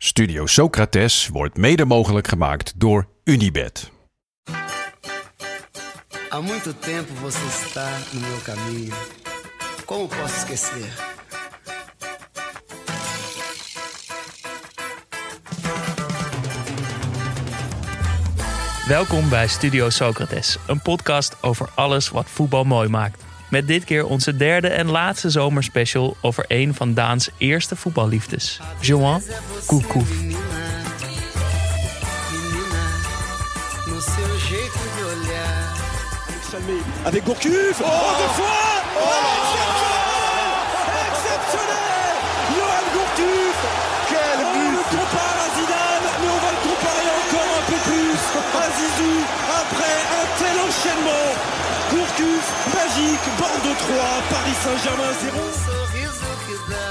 Studio Socrates wordt mede mogelijk gemaakt door Unibed. Há muito tempo você está no meu caminho. Como posso esquecer? Welkom bij Studio Socrates, een podcast over alles wat voetbal mooi maakt. Met dit keer onze derde en laatste zomerspecial over een van Daans eerste voetballiefdes, Joan Kourkouf. Menina, no seu jeito de olhar. Salmé avec Gourcuff. Oh, deux fois Exceptionnel Exceptionnel Johan Gourcuff Quel but On le compare à Zidane, mais on va le comparer encore un peu plus à Zizou après un tel enchaînement. Gourcuff, magique, Bordeaux 3, Paris Saint-Germain 0. Sorriso que dá.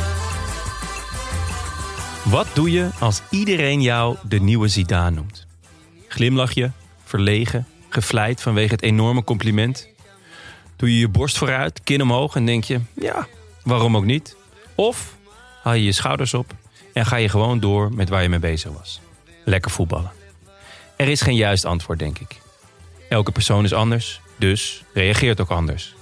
Wat doe je als iedereen jou de nieuwe Zidane noemt? Glimlach je, verlegen, gevleid vanwege het enorme compliment? Doe je je borst vooruit, kin omhoog en denk je, ja, waarom ook niet? Of haal je je schouders op en ga je gewoon door met waar je mee bezig was? Lekker voetballen. Er is geen juist antwoord, denk ik. Elke persoon is anders, dus reageert ook anders.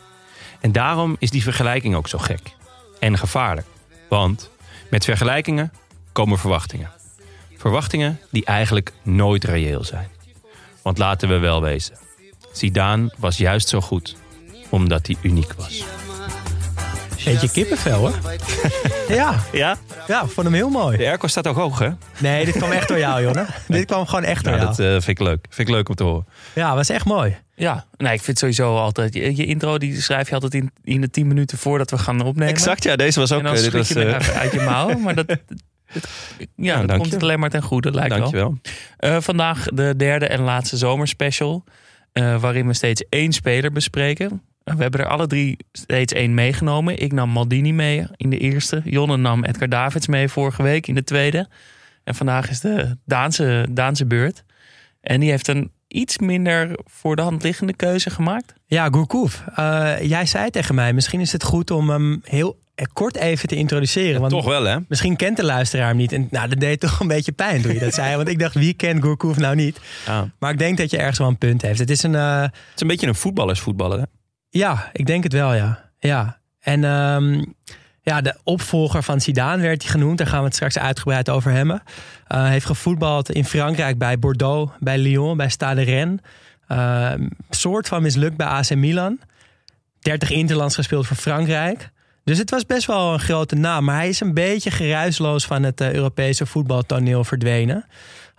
En daarom is die vergelijking ook zo gek. En gevaarlijk. Want met vergelijkingen komen verwachtingen. Verwachtingen die eigenlijk nooit reëel zijn. Want laten we wel wezen. Zidane was juist zo goed omdat hij uniek was. Beetje kippenvel, hoor. ja, Ja, ja, ik vond hem heel mooi. de airco staat ook hoog, hè? Nee, dit kwam echt door jou, Jonne. dit kwam gewoon echt door Nou, jou. dat eh, vind ik leuk. Vind ik leuk om te horen. Ja, was echt mooi. Ja, nee, ik vind sowieso altijd, je, je intro die schrijf je altijd in, in de 10 minuten voordat we gaan opnemen. Exact, ja. Deze was ook... En dan eh, dit was, je even uit je mouw, maar dat... ja, dan dank komt het alleen maar ten goede, lijkt wel. Dankjewel. Eh, vandaag de derde en laatste zomerspecial. eh, waarin we steeds één speler bespreken. We hebben er alle drie steeds één meegenomen. Ik nam Maldini mee in de eerste. Jonne nam Edgar Davids mee vorige week in de tweede. En vandaag is de Daanse, Daanse beurt. En die heeft een iets minder voor de hand liggende keuze gemaakt. Ja, Gourcouf. Eh, jij zei tegen mij, misschien is het goed om hem heel kort even te introduceren. want Toch wel, hè? misschien kent de luisteraar hem niet. En nou, dat deed toch een beetje pijn toen je dat zei. Want ik dacht, wie kent Gourcouf nou niet? Ja. Maar ik denk dat je ergens wel een punt heeft. Het is een... eh, Het is een beetje een voetballersvoetballer, hè? Ja, ik denk het wel, ja. ja. En ehm, ja, de opvolger van Zidane werd hij genoemd. Daar gaan we het straks uitgebreid over hebben. Hij heeft gevoetbald in Frankrijk bij Bordeaux, bij Lyon, bij Stade Rennes. Uh, soort van mislukt bij AC Milan. 30 interlands gespeeld voor Frankrijk. Dus het was best wel een grote naam. Maar hij is een beetje geruisloos van het eh, Europese voetbaltoneel verdwenen.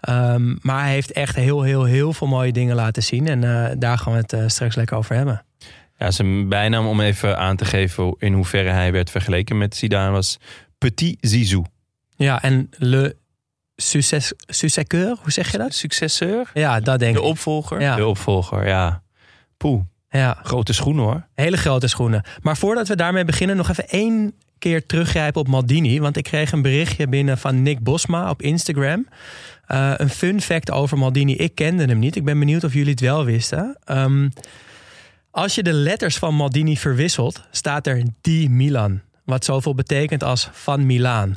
Um, maar hij heeft echt heel, heel, heel veel mooie dingen laten zien. En uh, daar gaan we het uh, straks lekker over hebben. Ja, zijn bijnaam om even aan te geven in hoeverre hij werd vergeleken met Zidane was Petit Zizou. Ja, en Le succes, Successeur, hoe zeg je dat? Successeur? Ja, dat denk de ik. De opvolger? Ja. De opvolger, ja. Poeh. Ja. Grote schoenen hoor. Hele grote schoenen. Maar voordat we daarmee beginnen, nog even één keer teruggrijpen op Maldini. Want ik kreeg een berichtje binnen van Nick Bosma op Instagram. Uh, een fun fact over Maldini. Ik kende hem niet. Ik ben benieuwd of jullie het wel wisten. Um, als je de letters van Maldini verwisselt, staat er Di Milan. Wat zoveel betekent als van Milaan.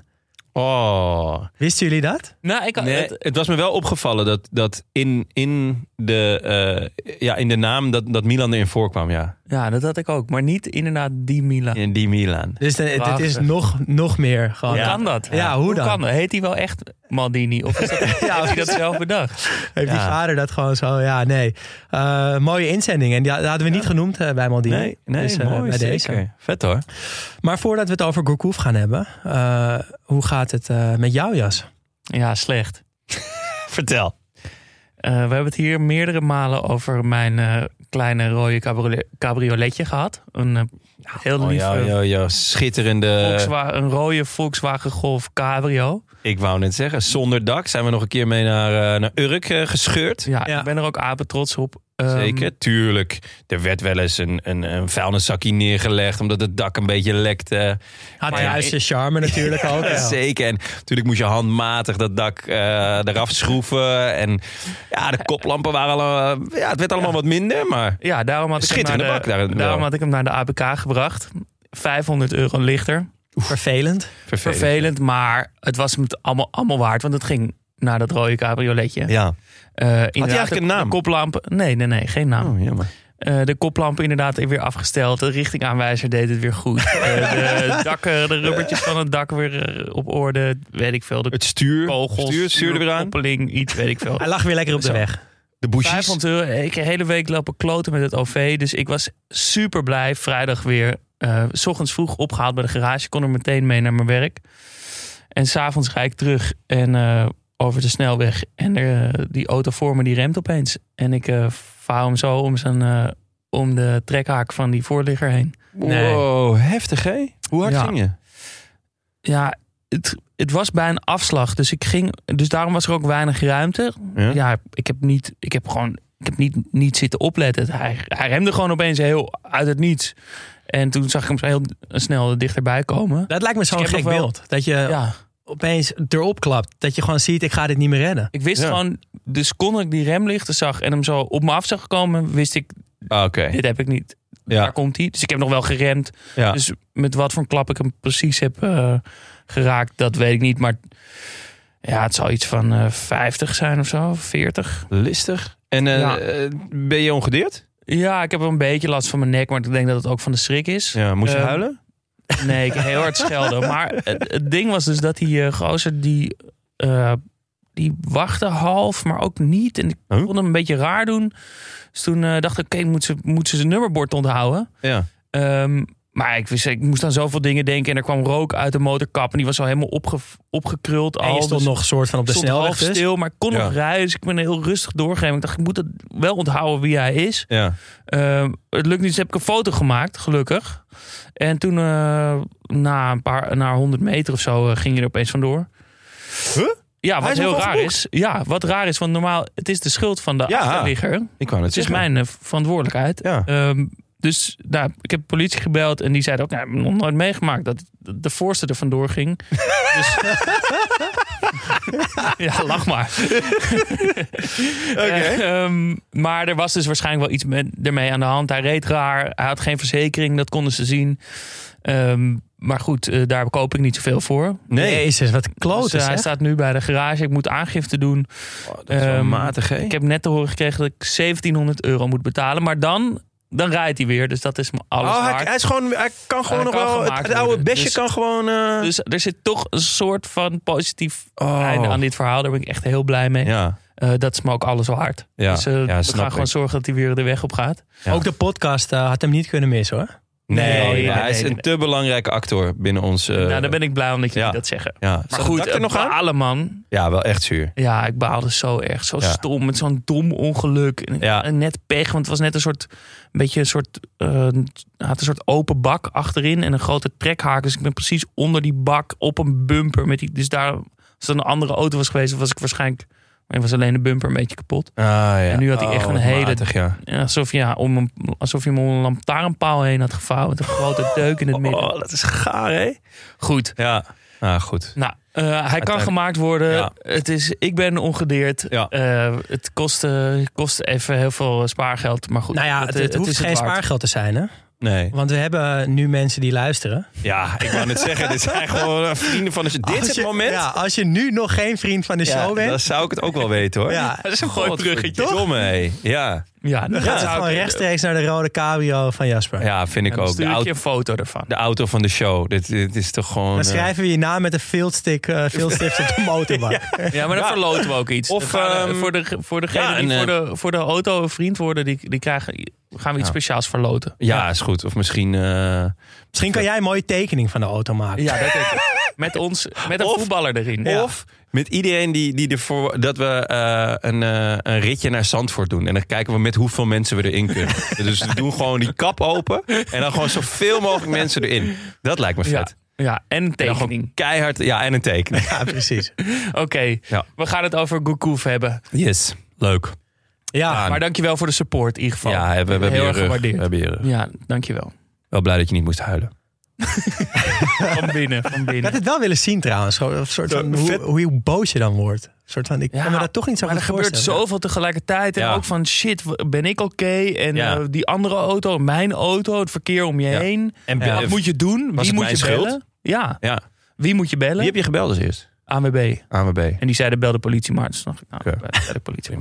Oh. Wisten jullie dat? Nou, ik, nee, het, het, was me wel opgevallen dat, dat in, in, de, uh, ja, in de naam dat, dat Milan erin voorkwam. Ja. ja, dat had ik ook. Maar niet inderdaad die Milan. In die Milan. Dus het is nog, nog meer gewoon. Hoe kan dat? Ja, ja hoe, hoe dan? Kan dat? Heet hij wel echt Maldini? Of is dat, ja, heeft hij dat zelf bedacht? Heeft die vader dat gewoon zo? Ja, nee. Uh, mooie inzending. En die hadden we niet genoemd uh, bij Maldini. Nee, nee dus, mooi, bij zeker. deze. Vet hoor. Maar voordat we het over Gourcouf gaan hebben. Uh, hoe gaat het met jou, Jas? Ja, slecht. Vertel. Uh, we hebben het hier meerdere malen over mijn uh, kleine rode cabriolet- cabrioletje gehad. Een eh, heel Oh, lief ja, eh, ja, ja, schitterende. Volkswagen, een rode Volkswagen Golf Cabrio. Ik wou net zeggen, zonder dak zijn we nog een keer mee naar, eh, naar Urk eh, gescheurd. Ja, Ja. ik ben er ook apen trots op. Ehm, Zeker, tuurlijk. Er werd wel eens een, een, een vuilniszakje neergelegd omdat het dak een beetje lekte. Had Maar ja, juist zijn charme natuurlijk ook. ja. Zeker. En natuurlijk moest je handmatig dat dak eh, eraf schroeven. En ja, de koplampen waren al. eh, ja, het werd allemaal wat minder, maar. Ja, daarom had, ik hem naar, de, bak daar- daarom had ik hem naar de APK gebracht. 500 euro lichter. Vervelend. Vervelend. Vervelend, maar het was hem het allemaal, allemaal waard. Want het ging naar dat rode cabrioletje. Ja. Eh, inderdaad, eigenlijk een de- naam? De koplampen. Nee, nee, nee, geen naam. Oh, jammer. Eh, de koplampen inderdaad weer afgesteld. De richtingaanwijzer deed het weer goed. Eh, de dakken, de rubbertjes van het dak weer op orde. Weet ik veel. De Het stuur. kogels, stuur stuurde weer aan. koppeling, iets weet ik veel. Hij lag weer lekker op de Zo. weg. De bushes. 500 euro. Ik heb de hele week lopen kloten met het OV. Dus ik was super blij. Vrijdag weer. eh, s ochtends vroeg opgehaald bij de garage. Kon er meteen mee naar mijn werk. En s'avonds ga ik terug en eh, over de snelweg. En er, eh, die auto voor me die remt opeens. En ik eh vouw hem zo om, zijn, eh, om de trekhaak van die voorligger heen. Nee. Wow, heftig hè? Hoe hard Ja. ging je? Ja, het, het was bij een afslag. Dus, ik ging, dus daarom was er ook weinig ruimte. Ja? Ja, ik heb niet, ik heb gewoon, ik heb niet, niet zitten opletten. Hij, hij remde gewoon opeens heel uit het niets. En toen zag ik hem zo heel snel dichterbij komen. Dat lijkt me zo'n Ik heb gek wel- beeld. Dat je Ja, opeens erop klapt. Dat je gewoon ziet, ik ga dit niet meer redden. ik wist Ja. gewoon, de seconde ik die remlichten zag en hem zo op me af zag komen, wist ik, Ah, Oké. dit heb ik niet. Ja. Daar komt hij. Dus ik heb nog wel geremd. Ja. Dus met wat voor een klap ik hem precies heb eh, geraakt, dat weet ik niet. Maar ja, het zal iets van eh 50 zijn of zo, 40. Listig. En eh, Ja. eh, ben je ongedeerd? Ja, ik heb wel een beetje last van mijn nek, maar ik denk dat het ook van de schrik is. Ja, moest je Ehm, huilen? Nee, ik heel hard schelden. Maar het, het ding was dus dat die gozer, die, eh, die wachtte half, maar ook niet. En ik Huh? vond hem een beetje raar doen. Dus toen eh, dacht ik, oké, moet, ze, moet ze zijn nummerbord onthouden? Ja. Ehm, maar ik, wist, ik moest aan zoveel dingen denken. En er kwam rook uit de motorkap. En die was al helemaal opge, opgekruld. En je al. stond Dus nog een soort van op de snelweg dus. stil, maar ik kon Ja. nog rijden. Dus ik ben heel rustig doorgegeven. Ik dacht, ik moet het wel onthouden wie hij is. Ja. Ehm, het lukt niet, dus heb ik een foto gemaakt, gelukkig. En toen, eh, na een paar, na 100 meter of zo, eh, ging je er opeens vandoor. Huh? Ja, wat heel raar is. Ja, wat raar is, want normaal, het is de schuld van de Ja. achterligger. Ik wou Het is zeggen. mijn eh, verantwoordelijkheid. Ja. Ehm, dus nou, ik heb de politie gebeld en die zeiden ook, nou, ik heb nog nooit meegemaakt dat de voorste er vandoor ging. dus, ja, lach maar. Eh, ehm, maar er was dus waarschijnlijk wel iets met, ermee aan de hand. Hij reed raar, hij had geen verzekering, dat konden ze zien. Ehm, maar goed, eh, daar koop ik niet zoveel voor. Nee. Jezus, wat Dus, kloten eh, hij staat nu bij de garage. Ik moet aangifte doen. Oh, dat is wel Ehm, matig, hè? Ik heb net te horen gekregen dat ik 1700 euro moet betalen. Maar dan, dan rijdt hij weer. Dus dat is me alles Oh, hij, is gewoon, hij kan gewoon Hij nog kan wel... Het, oude besje Dus- kan gewoon... eh, Dus er zit toch een soort van positief Oh. einde aan dit verhaal. Daar ben ik echt heel blij mee. ja, Eh, dat is me ook alles waard. ja, dus eh, ja, we gaan ik. gewoon zorgen dat hij weer de weg op gaat. Ja. Ook de podcast had hem niet kunnen missen hoor. Nee, Nee, nee, hij is een te belangrijke actor binnen ons... eh, nou, daar ben ik blij om dat je ja. dat zeggen. ja. Maar goed, er nog aan? balen man. Ja, wel echt zuur. Ja, ik baalde zo erg. Zo Ja. stom. Met zo'n dom ongeluk. En, Ja. en net pech. Want het was net een soort. Een beetje een soort. eh, had een soort open bak achterin. En een grote trekhaak. Dus ik ben precies onder die bak op een bumper. Met die, dus daar. Als het een andere auto was geweest, was ik waarschijnlijk. Maar was alleen de bumper een beetje kapot. Ah, ja. En nu had hij echt Oh, een hele- matig, ja. Alsof, ja, om een, alsof je hem om een lantaarnpaal heen had gevouwen. Met een grote deuk in het midden. Oh, dat is gaar, hè? Goed. Ja. Ah, goed. Nou, eh, hij kan gemaakt worden. Ja. Het is, ik ben ongedeerd. Ja. Eh, het kost, eh, kost even heel veel spaargeld. Maar goed, Nou ja, het, het hoeft is geen waard. spaargeld te zijn hè. Nee. Want we hebben nu mensen die luisteren. Ja, ik wou net zeggen, dit zijn gewoon eh, vrienden van de show. Dit is het moment. Ja, als je nu nog geen vriend van de Ja, show bent. dan zou ik het ook wel weten, hoor. Ja, Dat is een mooi bruggetje. Domme, hé. Ja. Ja, dan gaat het gewoon rechtstreeks naar de rode cabrio van Jasper. ja, vind ik Dan ook. stuur ik je een foto ervan. de auto van de show. Dit, dit is toch gewoon... Dan eh, schrijven we je naam met een fieldstick, eh fieldstift op de motorbak. Ja, maar dan Ja. verloten we ook iets. Of, we- ehm, voor, de, voor degene ja, die en, voor, de, voor de auto een vriend worden, die, die krijgen, gaan we iets Ja. speciaals verloten. Ja, is goed. Of misschien... eh, Misschien kan jij een mooie tekening van de auto maken. Ja, dat denk ik. Met, ons, met een Of- voetballer erin. Of met iedereen die, die ervoor... Dat we eh, een, eh, een ritje naar Zandvoort doen. En dan kijken we met hoeveel mensen we erin kunnen. dus we doen gewoon die kap open. En dan gewoon zoveel mogelijk mensen erin. Dat lijkt me Ja. vet. Ja, en een En gewoon tekening. keihard... Ja, en een teken. Ja, precies. Oké, Ja. we gaan het over Gourcouf hebben. Yes, leuk. Ja, Maar dankjewel voor de support in ieder geval. Ja, we, we, hebben Heel je erg rug. We hebben je rug. Ja, dankjewel. Wel blij dat je niet moest huilen. Van binnen, van ik had binnen. het wel willen zien trouwens. Een soort van, hoe, hoe boos je dan wordt. Een soort van, ik Ja, kan me dat toch niet zo Maar er gebeurt zoveel tegelijkertijd. En Ja. ook van shit, ben ik oké? En Ja. eh, die andere auto, mijn auto, het verkeer om je Ja. heen. En Ja. Wat moet je doen? Was Wie het moet mijn je schuld? bellen? Ja, Ja. wie moet je bellen? Wie heb je gebeld als eerst? ANWB. ANWB. En die zeiden bel de politie, maar toen dacht ik, nou, bij de politie.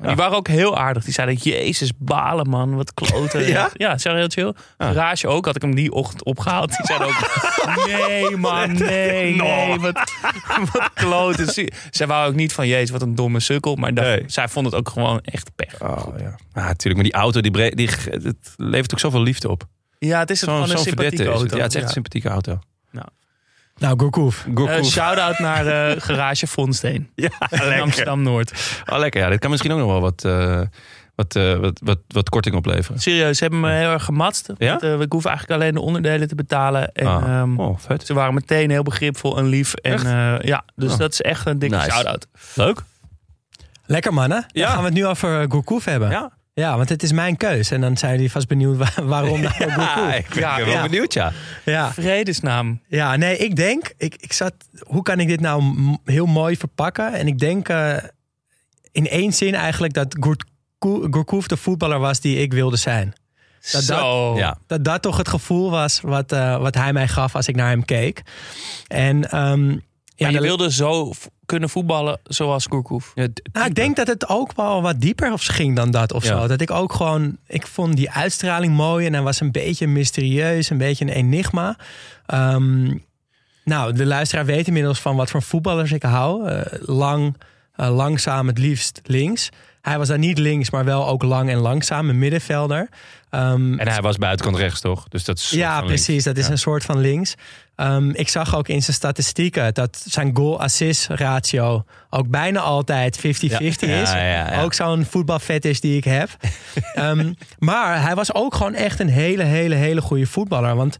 Ja. Die waren ook heel aardig. Die zeiden, jezus, balen man, wat kloten. Ja? Ja, ze waren heel chill. Garage ook, had ik hem die ochtend opgehaald. Die zeiden ook, nee man, nee, nee, wat, wat kloten. Ze- Zij wou ook niet van, jezus, wat een domme sukkel. Maar dat, Nee. zij vond het ook gewoon echt pech. Oh ja. Natuurlijk. Maar die auto, die, bre- die, het levert ook zoveel liefde op. Ja, het is gewoon een sympathieke auto. het. Ja, het is echt een sympathieke auto. Nou, Gourcouf. Eh, Gourcouf. Shout-out naar eh, Garage Vonsteen ja, in lekker. Amsterdam-Noord. Oh, lekker. Ja, dit kan misschien ook nog wel wat, eh, wat, eh, wat, wat, wat korting opleveren. Serieus, ze hebben me heel erg gematst. Ja? Want, eh, ik hoef eigenlijk alleen de onderdelen te betalen. En, Ah. ehm, Oh, vet. Ze waren meteen heel begripvol en lief. En eh, ja, dus Oh. dat is echt een dikke Nice. shout-out. Leuk. Lekker mannen. Dan Ja. gaan we het nu over Gourcouf hebben. Ja. Ja, want het is mijn keus. En dan zijn jullie vast benieuwd waar- waarom nou Ja, ik ben Ja, wel ja. benieuwd, ja. Ja. Vredesnaam. ja, nee, ik denk... Ik, ik zat, hoe kan ik dit nou heel mooi verpakken? En ik denk eh, in één zin eigenlijk dat Gourcou- Gourcouf de voetballer was die ik wilde zijn. Dat- Zo. Ja. Dat dat toch het gevoel was wat, eh, wat hij mij gaf als ik naar hem keek. En ehm, ja, Maar je de- wilde zo kunnen voetballen zoals Gourcouf. Ja, Nou, ik denk dat het ook wel wat dieper of ging dan dat of Ja. zo. Dat ik ook gewoon, ik vond die uitstraling mooi en hij was een beetje mysterieus, een beetje een enigma. Ehm, nou, de luisteraar weet inmiddels van wat voor voetballers ik hou. Eh, lang, eh, langzaam, het liefst links. Hij was daar niet links, maar wel ook lang en langzaam, een middenvelder. Ehm, En hij was buitenkant rechts, toch? Dus dat is ja, precies. Dat is Ja. een soort van links. Ehm, ik zag ook in zijn statistieken dat zijn goal-assist ratio ook bijna altijd 50-50 Ja, is. ja. Ook zo'n voetbalfetish die ik heb. Ehm, maar hij was ook gewoon echt een hele, hele, hele goede voetballer. Want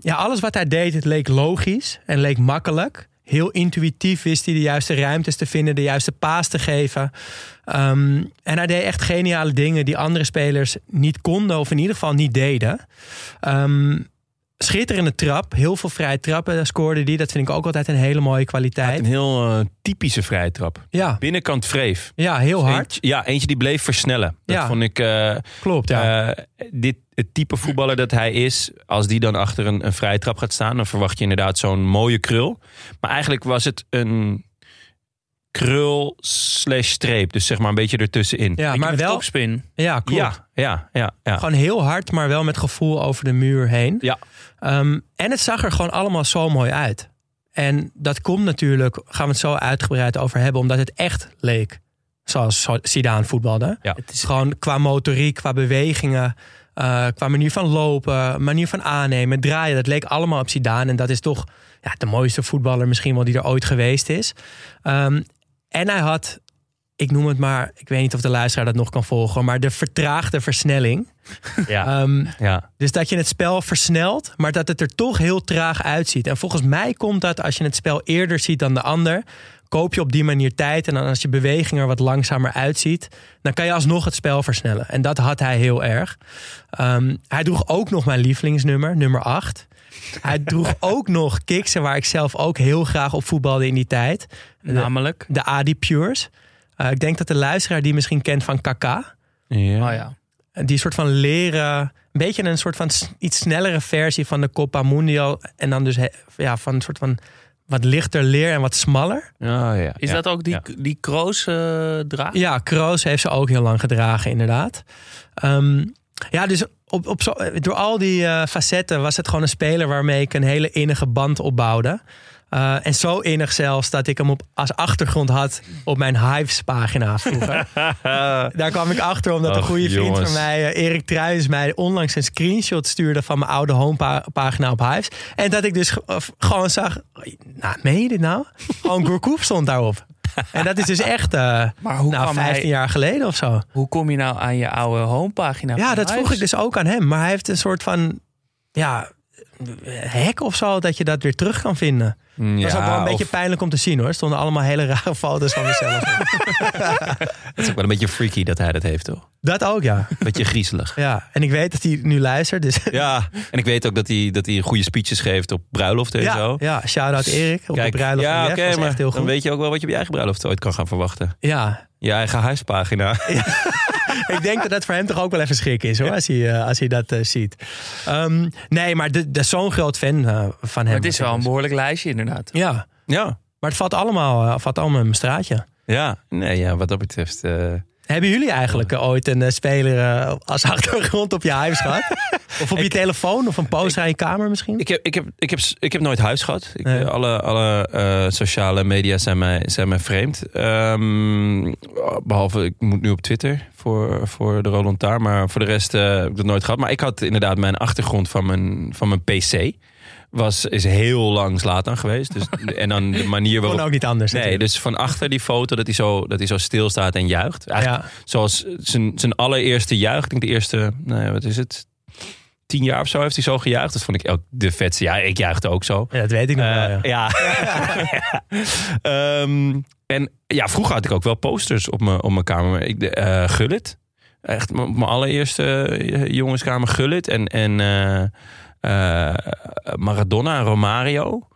ja, alles wat hij deed, het leek logisch en leek makkelijk. Heel intuïtief wist hij de juiste ruimtes te vinden, de juiste paas te geven. Ehm, en hij deed echt geniale dingen die andere spelers niet konden, of in ieder geval niet deden. Ehm, schitterende trap, heel veel vrije trappen scoorde die. Dat vind ik ook altijd een hele mooie kwaliteit. had een heel eh, typische vrije trap. Ja, Binnenkant vreef. ja heel hard. Eentje, ja, eentje die bleef versnellen. Dat Ja. vond ik... eh, Klopt, ja. eh, dit, het type voetballer dat hij is, als die dan achter een, een vrije trap gaat staan, dan verwacht je inderdaad zo'n mooie krul. Maar eigenlijk was het een krul slash streep. Dus zeg maar een beetje ertussenin. ja, maar wel. topspin. Ja, klopt. ja, ja, ja. ja. Gewoon heel hard, maar wel met gevoel over de muur heen. Ja. Ehm, en het zag er gewoon allemaal zo mooi uit. En dat komt natuurlijk, gaan we het zo uitgebreid over hebben, omdat het echt leek zoals Zidane voetbalde. Ja. Het is gewoon qua motoriek, qua bewegingen, eh, qua manier van lopen, manier van aannemen, draaien. Dat leek allemaal op Zidane. En dat is toch ja, de mooiste voetballer misschien wel die er ooit geweest is. Ehm, en hij had, ik noem het maar, ik weet niet of de luisteraar dat nog kan volgen, maar de vertraagde versnelling. ja, Ehm, ja. dus dat je het spel versnelt, maar dat het er toch heel traag uitziet. En volgens mij komt dat als je het spel eerder ziet dan de ander. Koop je op die manier tijd. En dan als je beweging er wat langzamer uitziet, dan kan je alsnog het spel versnellen. En dat had hij heel erg. Ehm, hij droeg ook nog mijn lievelingsnummer, nummer 8. Hij droeg ook nog kiksen waar ik zelf ook heel graag op voetbalde in die tijd. De, Namelijk. de Adi Pures. Eh, ik denk dat de luisteraar die misschien kent van Kaka. ja. Oh ja. Die soort van leren, een beetje een soort van iets snellere versie van de Copa Mundial. En dan dus he- ja, van een soort van wat lichter leer en wat smaller. Oh, ja. Is ja. dat ook die, Ja. die Kroos eh draag? Ja, Kroos heeft ze ook heel lang gedragen, inderdaad. Ehm, ja, dus op, op zo, door al die eh, facetten was het gewoon een speler waarmee ik een hele innige band opbouwde. Eh, en zo innig zelfs dat ik hem op, als achtergrond had op mijn Hives pagina vroeger. Daar kwam ik achter omdat een goede vriend jongens. van mij, eh, Erik Truijs, mij onlangs een screenshot stuurde van mijn oude homepagina op Hives. En dat ik dus gewoon zag, nou, meen je dit nou? Gewoon Gourcouf stond daarop. En dat is dus echt eh, Maar hoe nou, kwam 15 hij- jaar geleden of zo. Hoe kom je nou aan je oude homepagina? Ja, van dat vroeg ik dus ook aan hem. Maar hij heeft een soort van ja, hek of zo dat je dat weer terug kan vinden. Ja, dat is ook wel een beetje of- pijnlijk om te zien hoor. Er stonden allemaal hele rare foto's van mezelf. Het is ook wel een beetje freaky dat hij dat heeft, toch? dat ook, ja. Beetje griezelig. ja. En ik weet dat hij nu luistert. Dus Ja, en ik weet ook dat hij, dat hij goede speeches geeft op bruiloften en ja, zo. ja shout-out Erik op de bruiloft ja, oké, maar echt heel dan goed. weet je ook wel wat je op je eigen bruiloft ooit kan gaan verwachten. Ja, Je eigen huispagina. Ik denk dat dat voor hem toch ook wel even schrik is hoor, als hij, eh, als hij dat eh, ziet. Ehm, nee, maar de, de is zo'n groot fan eh, van hem. Maar het is wel een behoorlijk lijstje inderdaad. Ja, Ja, maar het valt allemaal, valt allemaal in mijn straatje. ja. Nee, ja, wat dat betreft... Hebben jullie eigenlijk eh, ooit een eh, speler eh, als achtergrond op je huis gehad? Of op je telefoon of een poster aan je kamer misschien? Ik heb, ik, heb, ik, heb, ik heb nooit huis gehad. Ik, Nee. Alle, alle sociale media zijn mij, zijn mij vreemd. Ehm, behalve, ik moet nu op Twitter voor, voor de Roland Taar. Maar voor de rest heb ik dat nooit gehad. Maar ik had inderdaad mijn achtergrond van mijn, van mijn PC. Was, is heel lang Zlatan geweest. Dus, en dan de manier Kon waarop... ook niet anders Nee, natuurlijk. dus van achter die foto dat hij zo, dat hij zo stil staat en juicht. Eigenlijk zoals zijn, zijn allereerste juich. Ik denk de eerste, nou ja, wat is het? Tien jaar of zo heeft hij zo gejuicht. Dat vond ik ook de vetste. Ja, ik juichte ook zo. Ja, dat weet ik nog wel, Eh, ja. ja. Ehm, en ja, vroeger had ik ook wel posters op mijn, op mijn kamer. Ik, eh, Gullit. Echt mijn allereerste eh, jongenskamer Gullit. En, en eh, Maradona en Romario.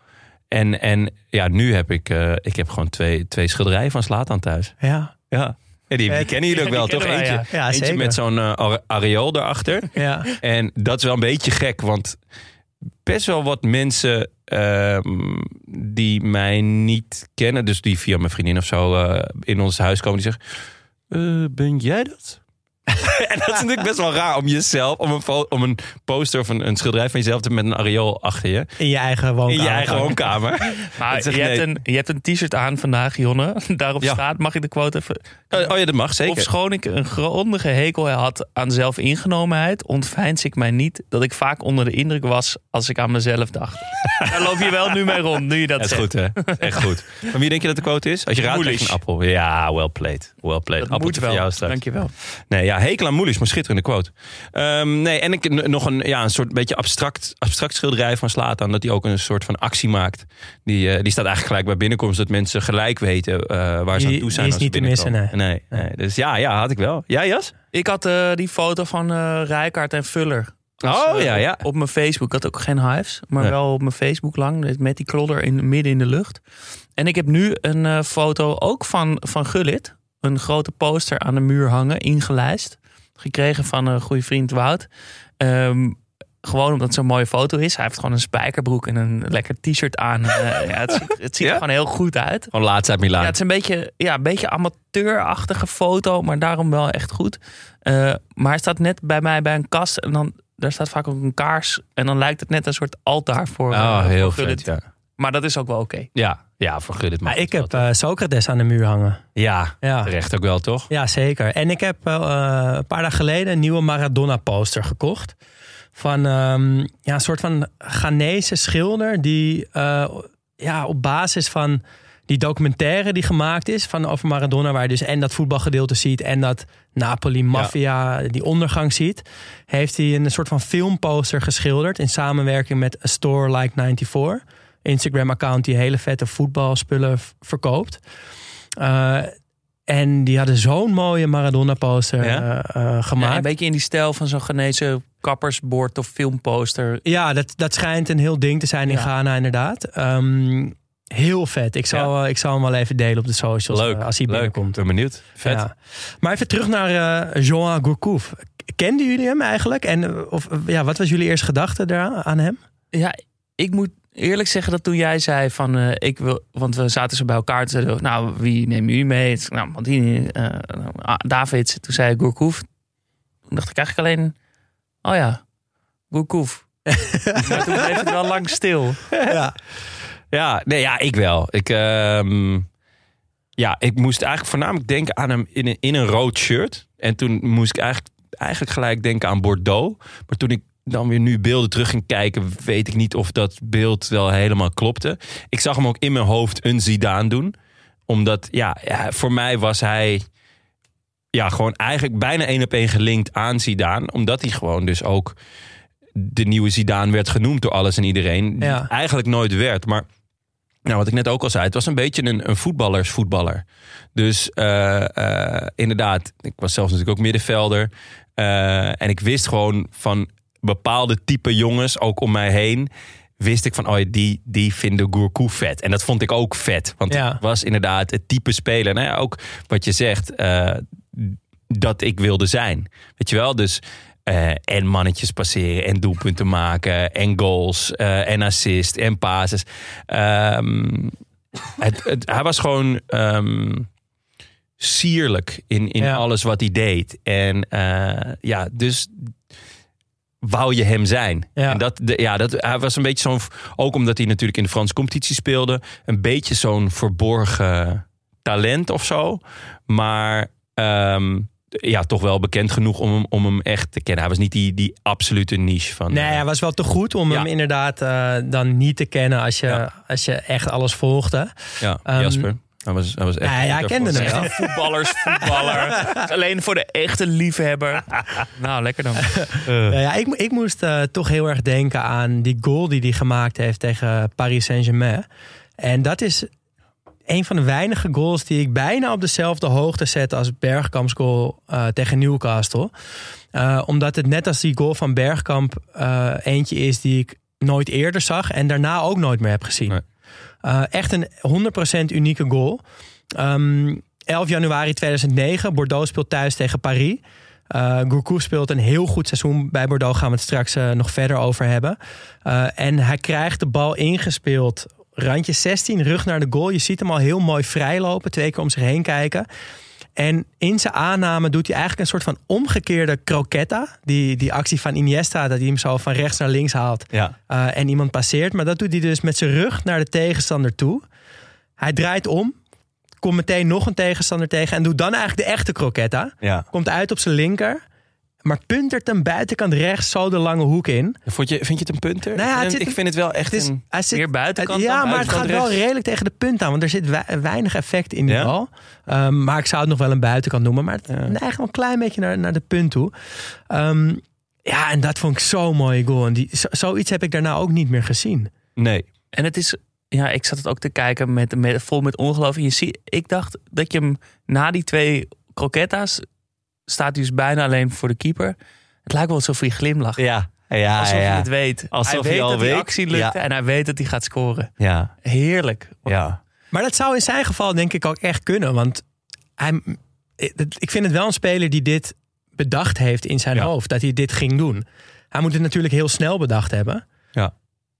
En, en ja, nu heb ik, eh, ik heb gewoon twee, twee schilderijen van Slatan thuis. Ja, Ja. Ja, die, die kennen jullie ook wel, toch? wij, Eentje, ja. Ja, eentje met zo'n are- areool daarachter. ja. En dat is wel een beetje gek, want best wel wat mensen ehm, die mij niet kennen, dus die via mijn vriendin of zo in ons huis komen, die zeggen: "Eh, Ben jij dat? en dat is natuurlijk best wel raar om jezelf, om een, om een poster of een, een schilderij van jezelf te met een areool achter je. In je eigen woonkamer. In je eigen woonkamer. Maar je, je hebt een, je hebt een t-shirt aan vandaag, Jonne. Daarop Ja. staat, mag ik de quote even... Oh, oh ja, dat mag zeker. Of schoon ik een grondige hekel had aan zelfingenomenheid, ontveins ik mij niet dat ik vaak onder de indruk was als ik aan mezelf dacht. Daar loop je wel nu mee rond, nu je dat Dat is goed, hè? Echt goed. Van wie denk je dat de quote is? Als je raadt, je een appel. Ja, well played. Well played. Dat Appeltje moet voor wel. jou straks. Dankjewel. Nee, ja, hekel aan Moelis, maar schitterende quote. Ehm, nee, en ik, nog een, ja, een soort beetje abstract, abstract schilderij van Slatan. Dat hij ook een soort van actie maakt. Die, eh, die staat eigenlijk gelijk bij binnenkomst. Dat mensen gelijk weten eh, waar ze Die- aan toe zijn. die is als ze niet te missen, binnenkomen. Nee. Nee, Dus ja, ja, had ik wel. Jij, Jas? Ik had eh, die foto van eh Rijkaard en Vuller. Oh, ja, ja. Op, mijn Facebook. Ik had ook geen hives, maar Nee. wel op mijn Facebook lang. Met die klodder in, midden in de lucht. En ik heb nu een eh, foto ook van, van Gullit. Een grote poster aan de muur hangen, ingelijst. Gekregen van een goede vriend Wout. Ehm, gewoon omdat het zo'n mooie foto is. Hij heeft gewoon een spijkerbroek en een lekker t-shirt aan. Eh, ja, het ziet, het ziet Ja? er gewoon heel goed uit. Van laatst uit Milaan. Ja, het is een beetje, ja, een beetje amateurachtige foto, maar daarom wel echt goed. Eh, maar hij staat net bij mij bij een kast en dan daar staat vaak ook een kaars. En dan lijkt het net een soort altaar voor. eh, oh, voor heel vet, ja. Maar dat is ook wel oké. Ja, ja Gullit mag Maar ik het heb eh, Socrates aan de muur hangen. ja, Ja. terecht ook wel, toch? Ja, zeker. En ik heb eh, een paar dagen geleden een nieuwe Maradona-poster gekocht. Van ehm, ja, een soort van Ghanese schilder. Die eh, ja, op basis van die documentaire die gemaakt is van over Maradona. Waar je dus en dat voetbalgedeelte ziet en dat Napoli-maffia, die ondergang ziet. Heeft hij een soort van filmposter geschilderd. In samenwerking met A Store Like 94. Instagram-account die hele vette voetbalspullen verkoopt. Eh, en die hadden zo'n mooie Maradona-poster Ja? eh, eh, Ja, gemaakt. een beetje in die stijl van zo'n Ghanese kappersbord of filmposter. Ja, dat, dat schijnt een heel ding te zijn in Ja. Ghana inderdaad. Ehm, heel vet. Ik zal, ik zal hem wel even delen op de socials Leuk, als hij leuk. binnenkomt. ben benieuwd. Vet. Ja. Maar even terug naar eh Jean Gourcouf. Kenden jullie hem eigenlijk? En of, ja, wat was jullie eerste gedachte daar aan hem? Ja, ik moet eerlijk zeggen dat toen jij zei van eh, ik wil, want we zaten zo bij elkaar, toen zeiden nou wie nemen jullie mee? Ik Nou, Maldini, eh ah, Davids. Toen zei Gourcouf. Toen dacht ik eigenlijk alleen, oh ja, Gourcouf. maar toen bleef het wel lang stil. ja. Ja, nee, ja, ik wel. Ik, ehm, ja, ik moest eigenlijk voornamelijk denken aan hem in een, in een rood shirt. En toen moest ik eigenlijk, eigenlijk gelijk denken aan Bordeaux. Maar toen ik dan weer nu beelden terug ging kijken, weet ik niet of dat beeld wel helemaal klopte. Ik zag hem ook in mijn hoofd een Zidane doen. Omdat, ja, voor mij was hij ja, gewoon eigenlijk bijna één op één gelinkt aan Zidane. Omdat hij gewoon dus ook de nieuwe Zidane werd genoemd door alles en iedereen. Ja. Eigenlijk nooit werd. Maar nou, wat ik net ook al zei, het was een beetje een, een voetballersvoetballer. Dus eh, eh, inderdaad, ik was zelfs natuurlijk ook middenvelder. Eh, en ik wist gewoon van bepaalde type jongens, ook om mij heen, wist ik van, oh, die, die vinden Gourkou vet. En dat vond ik ook vet. Want Ja. het was inderdaad het type speler. Nou ja, ook wat je zegt, eh, dat ik wilde zijn. Weet je wel? Dus eh, en mannetjes passeren en doelpunten maken en goals eh, en assist en passes. Ehm, het, het- hij was gewoon ehm, sierlijk in, in Ja. alles wat hij deed. En ja, dus wou je hem zijn. Ja. En dat, de, ja, dat, hij was een beetje zo'n, ook omdat hij natuurlijk in de Franse competitie speelde, een beetje zo'n verborgen talent of zo. Maar ehm, ja, toch wel bekend genoeg om hem, om hem echt te kennen. Hij was niet die, die absolute niche van. Nee, eh, hij was wel te goed om Ja. hem inderdaad eh, dan niet te kennen als je, Ja. als je echt alles volgde. ja, ehm, Jasper. Hij was, hij was echt. Ja, ja, hij kende hem wel. Voetballers, voetballer. Alleen voor de echte liefhebber. Nou, lekker dan. Nou ja, ik, ik moest eh, toch heel erg denken aan die goal die hij gemaakt heeft tegen Paris Saint-Germain. En dat is een van de weinige goals die ik bijna op dezelfde hoogte zet als Bergkamps goal eh, tegen Newcastle. Eh, omdat het net als die goal van Bergkamp eh, eentje is die ik nooit eerder zag en daarna ook nooit meer heb gezien. Nee. Eh, echt een 100% unieke goal. Ehm 11 januari 2009, Bordeaux speelt thuis tegen Paris. Eh Gourcuff speelt een heel goed seizoen bij Bordeaux. Gaan we het straks eh, nog verder over hebben. En hij krijgt de bal ingespeeld. Randje 16, rug naar de goal. Je ziet hem al heel mooi vrijlopen. Twee keer om zich heen kijken. En in zijn aanname doet hij eigenlijk een soort van omgekeerde croquetta. Die, die actie van Iniesta, dat hij hem zo van rechts naar links haalt. Ja. eh, en iemand passeert. Maar dat doet hij dus met zijn rug naar de tegenstander toe. Hij draait om. Komt meteen nog een tegenstander tegen. En doet dan eigenlijk de echte croquetta. Ja. Komt uit op zijn linker. Maar puntert hem buitenkant rechts zo de lange hoek in. Vond je, vind je het een punter? Nou ja, het ik, vind, zit- ik vind het wel echt Het is, een... hij zit, Meer buitenkant Ja, dan maar het gaat wel redelijk tegen de punt aan. Want er zit wei- weinig effect in die Ja? bal. Ehm, maar ik zou het nog wel een buitenkant noemen. Maar het Ja. neigt wel een klein beetje naar, naar de punt toe. Ehm, ja, en dat vond ik zo'n mooie goal. En die, zo- zoiets heb ik daarna ook niet meer gezien. Nee. En het is, ja, ik zat het ook te kijken met, met, vol met ongeloof. En je ziet, ik dacht dat je hem na die twee croquetta's staat hij dus bijna alleen voor de keeper. Het lijkt wel alsof hij glimlacht. Ja. Ja, alsof ja. hij het weet. Alsof hij hij weet al dat die weet. actie lukt Ja. en hij weet dat hij gaat scoren. Ja. Heerlijk. Ja. Maar dat zou in zijn geval denk ik ook echt kunnen. Want hij, ik vind het wel een speler die dit bedacht heeft in zijn Ja. hoofd. Dat hij dit ging doen. Hij moet het natuurlijk heel snel bedacht hebben. Ja.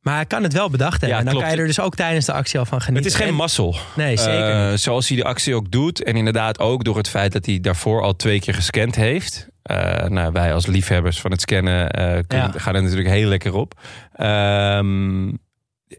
Maar hij kan het wel bedacht hebben. Ja, en dan klopt. kan je er dus ook tijdens de actie al van genieten. Het is geen En- mazzel. Nee, zeker Eh, niet. zoals hij de actie ook doet. En inderdaad ook door het feit dat hij daarvoor al twee keer gescand heeft. Eh, nou, wij als liefhebbers van het scannen eh, kunnen, Ja. gaan er natuurlijk heel lekker op. Ehm,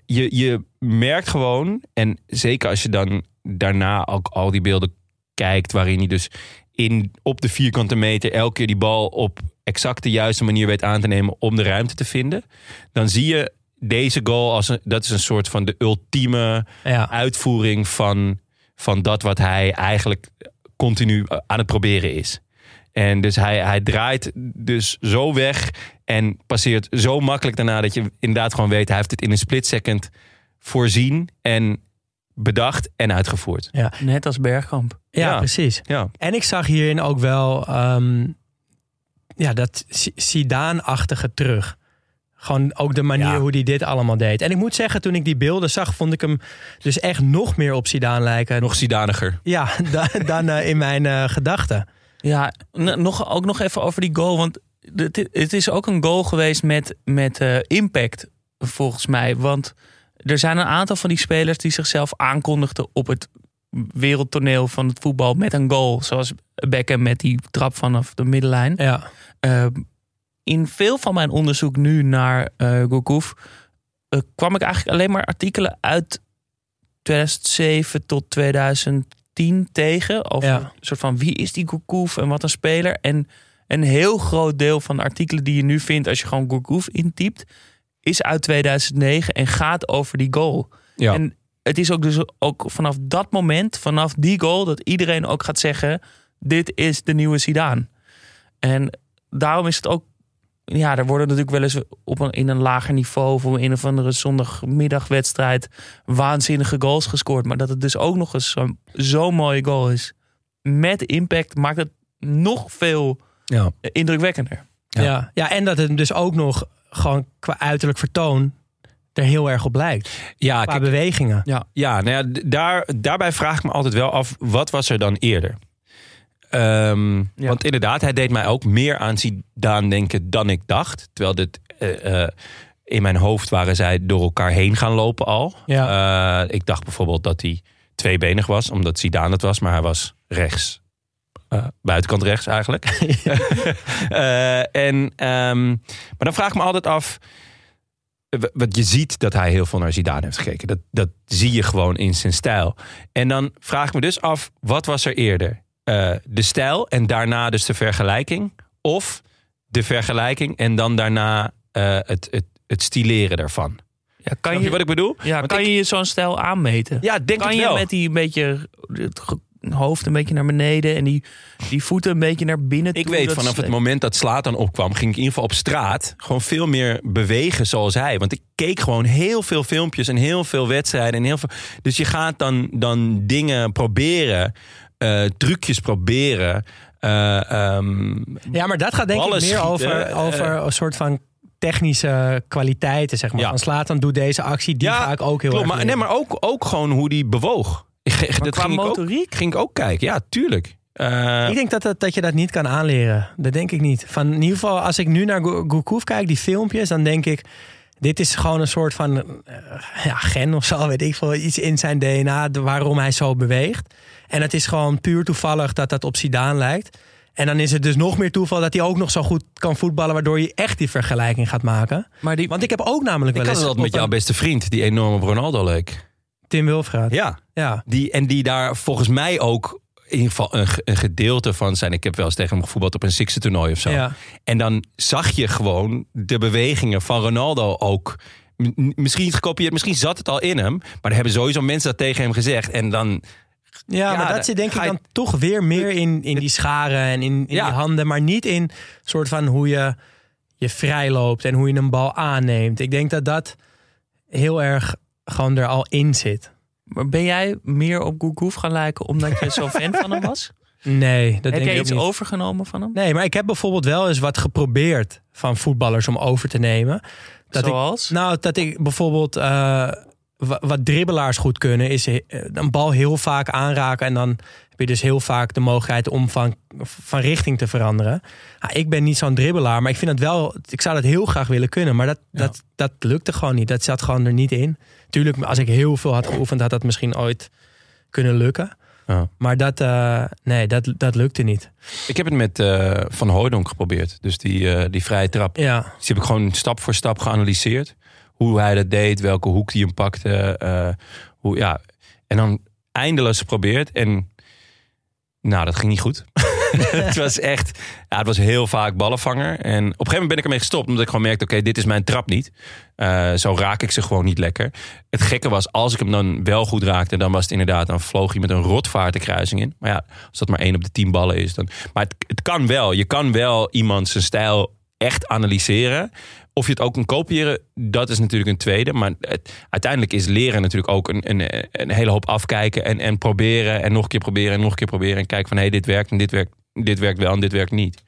je, je merkt gewoon, en zeker als je dan daarna ook al die beelden kijkt... waarin hij dus in, op de vierkante meter elke keer die bal op exact de juiste manier weet aan te nemen... om de ruimte te vinden. Dan zie je deze goal als een, dat is een soort van de ultieme Ja. uitvoering van, van dat wat hij eigenlijk continu aan het proberen is. En dus hij, hij draait dus zo weg en passeert zo makkelijk daarna dat je inderdaad gewoon weet, hij heeft het in een split second voorzien en bedacht en uitgevoerd. Net als Bergkamp. Ja, Ja. precies. Ja, En ik zag hierin ook wel ehm, ja, dat Zidane-achtige terug. Gewoon ook de manier Ja. hoe hij dit allemaal deed. En ik moet zeggen, toen ik die beelden zag, vond ik hem dus echt nog meer op Zidane lijken. nog Zidaniger. Ja, da- dan eh, in mijn eh, gedachten. Ja, nog, ook nog even over die goal. Want het, het is ook een goal geweest met, met eh, impact, volgens mij. Want er zijn een aantal van die spelers die zichzelf aankondigden op het wereldtoneel van het voetbal met een goal. Zoals Beckham met die trap vanaf de middenlijn. Ja, Eh, in veel van mijn onderzoek nu naar eh, kwam ik eigenlijk alleen maar artikelen uit 2007 tot 2010 tegen. Over Ja. een soort van wie is die Gourcuff en wat een speler. En een heel groot deel van de artikelen die je nu vindt als je gewoon Gourcuff intypt, is uit 2009 en gaat over die goal. Ja. En het is ook dus ook vanaf dat moment, vanaf die goal, dat iedereen ook gaat zeggen: dit is de nieuwe Zidane. En daarom is het ook. Ja, er worden natuurlijk wel eens op een, in een lager niveau of op een of andere zondagmiddagwedstrijd waanzinnige goals gescoord. Maar dat het dus ook nog eens zo'n zo mooie goal is. Met impact maakt het nog veel ja. indrukwekkender. Ja. Ja. Ja. en dat het dus ook nog gewoon qua uiterlijk vertoon er heel erg op lijkt. Ja, Qua kijk, bewegingen. Ja, nou ja, daar, daarbij vraag ik me altijd wel af, wat was er dan eerder? Ehm, Ja. Want inderdaad, hij deed mij ook meer aan Zidane denken dan ik dacht. Terwijl dit, eh, eh, in mijn hoofd waren zij door elkaar heen gaan lopen al. Ja. Eh, ik dacht bijvoorbeeld dat hij tweebenig was, omdat Zidane het was. Maar hij was rechts. Buitenkant rechts eigenlijk. En, ehm, maar dan vraag ik me altijd af... Want je ziet dat hij heel veel naar Zidane heeft gekeken. Dat, dat zie je gewoon in zijn stijl. En dan vraag ik me dus af, wat was er eerder? Eh, de stijl en daarna dus de vergelijking? Of de vergelijking en dan daarna eh, het, het, het stileren daarvan? Ja, Kan kan je je, wat ik bedoel? ja, Want kan ik- je je zo'n stijl aanmeten? Ja, denk kan het je wel. met die een beetje het hoofd een beetje naar beneden en die, die voeten een beetje naar binnen Ik toe, weet dat vanaf het moment dat Slatan opkwam, ging ik in ieder geval op straat gewoon veel meer bewegen zoals hij. Want ik keek gewoon heel veel filmpjes en heel veel wedstrijden. En heel veel... Dus je gaat dan, dan dingen proberen, eh, trucjes proberen. eh, ehm, Ja, maar dat gaat denk ik meer schieten, over, eh, over een soort van technische kwaliteiten, zeg maar. Ja. Van Slatan doet deze actie, die ga ik ook heel klopt, erg maar, nee, leren. maar ook, ook gewoon hoe die bewoog. Ik, dat qua ging ik, ook, motoriek? ging ik ook kijken. Ja, tuurlijk. Eh, Ik denk dat, dat, dat je dat niet kan aanleren. Dat denk ik niet. Van, in ieder geval, als ik nu naar Gourcuff kijk, die filmpjes, dan denk ik... Dit is gewoon een soort van ja, gen of zo, weet ik veel. Iets in zijn DNA de- waarom hij zo beweegt. En het is gewoon puur toevallig dat dat op Zidane lijkt. En dan is het dus nog meer toeval dat hij ook nog zo goed kan voetballen... waardoor je echt die vergelijking gaat maken. Maar die, Want ik heb ook namelijk ik wel had eens... het altijd met op jouw beste vriend, die enorm op Ronaldo leek. Tim Wilfraat. Ja, Ja. Die, en die daar volgens mij ook in ieder geval een, ge- een gedeelte van zijn. Ik heb wel eens tegen hem gevoetbald op een Sixte toernooi of zo. Ja. En dan zag je gewoon de bewegingen van Ronaldo ook. M- Misschien gekopieerd, misschien zat het al in hem. Maar er hebben sowieso mensen dat tegen hem gezegd. En dan, Ja, Ja, maar da- dat zit denk ik je- dan toch weer meer in, in die scharen en in, in Ja. die handen. Maar niet in soort van hoe je je vrij loopt en hoe je een bal aanneemt. Ik denk dat dat heel erg gewoon er al in zit. maar ben jij meer op Gourcuff gaan lijken omdat je zo fan van hem was? Nee, dat Heb denk jij ik iets niet. overgenomen van hem? Nee, maar ik heb bijvoorbeeld wel eens wat geprobeerd van voetballers om over te nemen. Dat ik, Zoals? nou, dat ik bijvoorbeeld eh, wat dribbelaars goed kunnen, is eh, een bal heel vaak aanraken. En dan heb je dus heel vaak de mogelijkheid om van, van richting te veranderen. Ja, ik ben niet zo'n dribbelaar, maar ik vind het wel. Ik zou dat heel graag willen kunnen. Maar dat, dat, dat lukte gewoon niet. Dat zat gewoon er niet in. Tuurlijk, als ik heel veel had geoefend, had dat misschien ooit kunnen lukken. Ja. Maar dat, eh, nee, dat, dat lukte niet. ik heb het met eh, Van Hooydonk geprobeerd. Dus die, eh, die vrije trap. Ja, Dus die heb ik gewoon stap voor stap geanalyseerd. Hoe hij dat deed, welke hoek die hem pakte. eh, hoe, ja. En dan eindeloos geprobeerd. En nou, dat ging niet goed. het was echt, ja, het was heel vaak ballenvanger. En op een gegeven moment ben ik ermee gestopt. Omdat ik gewoon merkte, oké, dit is mijn trap niet. Eh, zo raak ik ze gewoon niet lekker. Het gekke was, als ik hem dan wel goed raakte... dan was het inderdaad, dan vloog hij met een rotvaart in. Maar ja, als dat maar één op de tien ballen is. Dan, maar het, het kan wel. Je kan wel iemand zijn stijl echt analyseren. Of je het ook kan kopiëren, dat is natuurlijk een tweede. Maar het- uiteindelijk is leren natuurlijk ook een, een, een hele hoop afkijken... En, en proberen en nog een keer proberen en nog een keer proberen... en kijken van, hé, hey, dit werkt en dit werkt, dit werkt wel en dit werkt niet.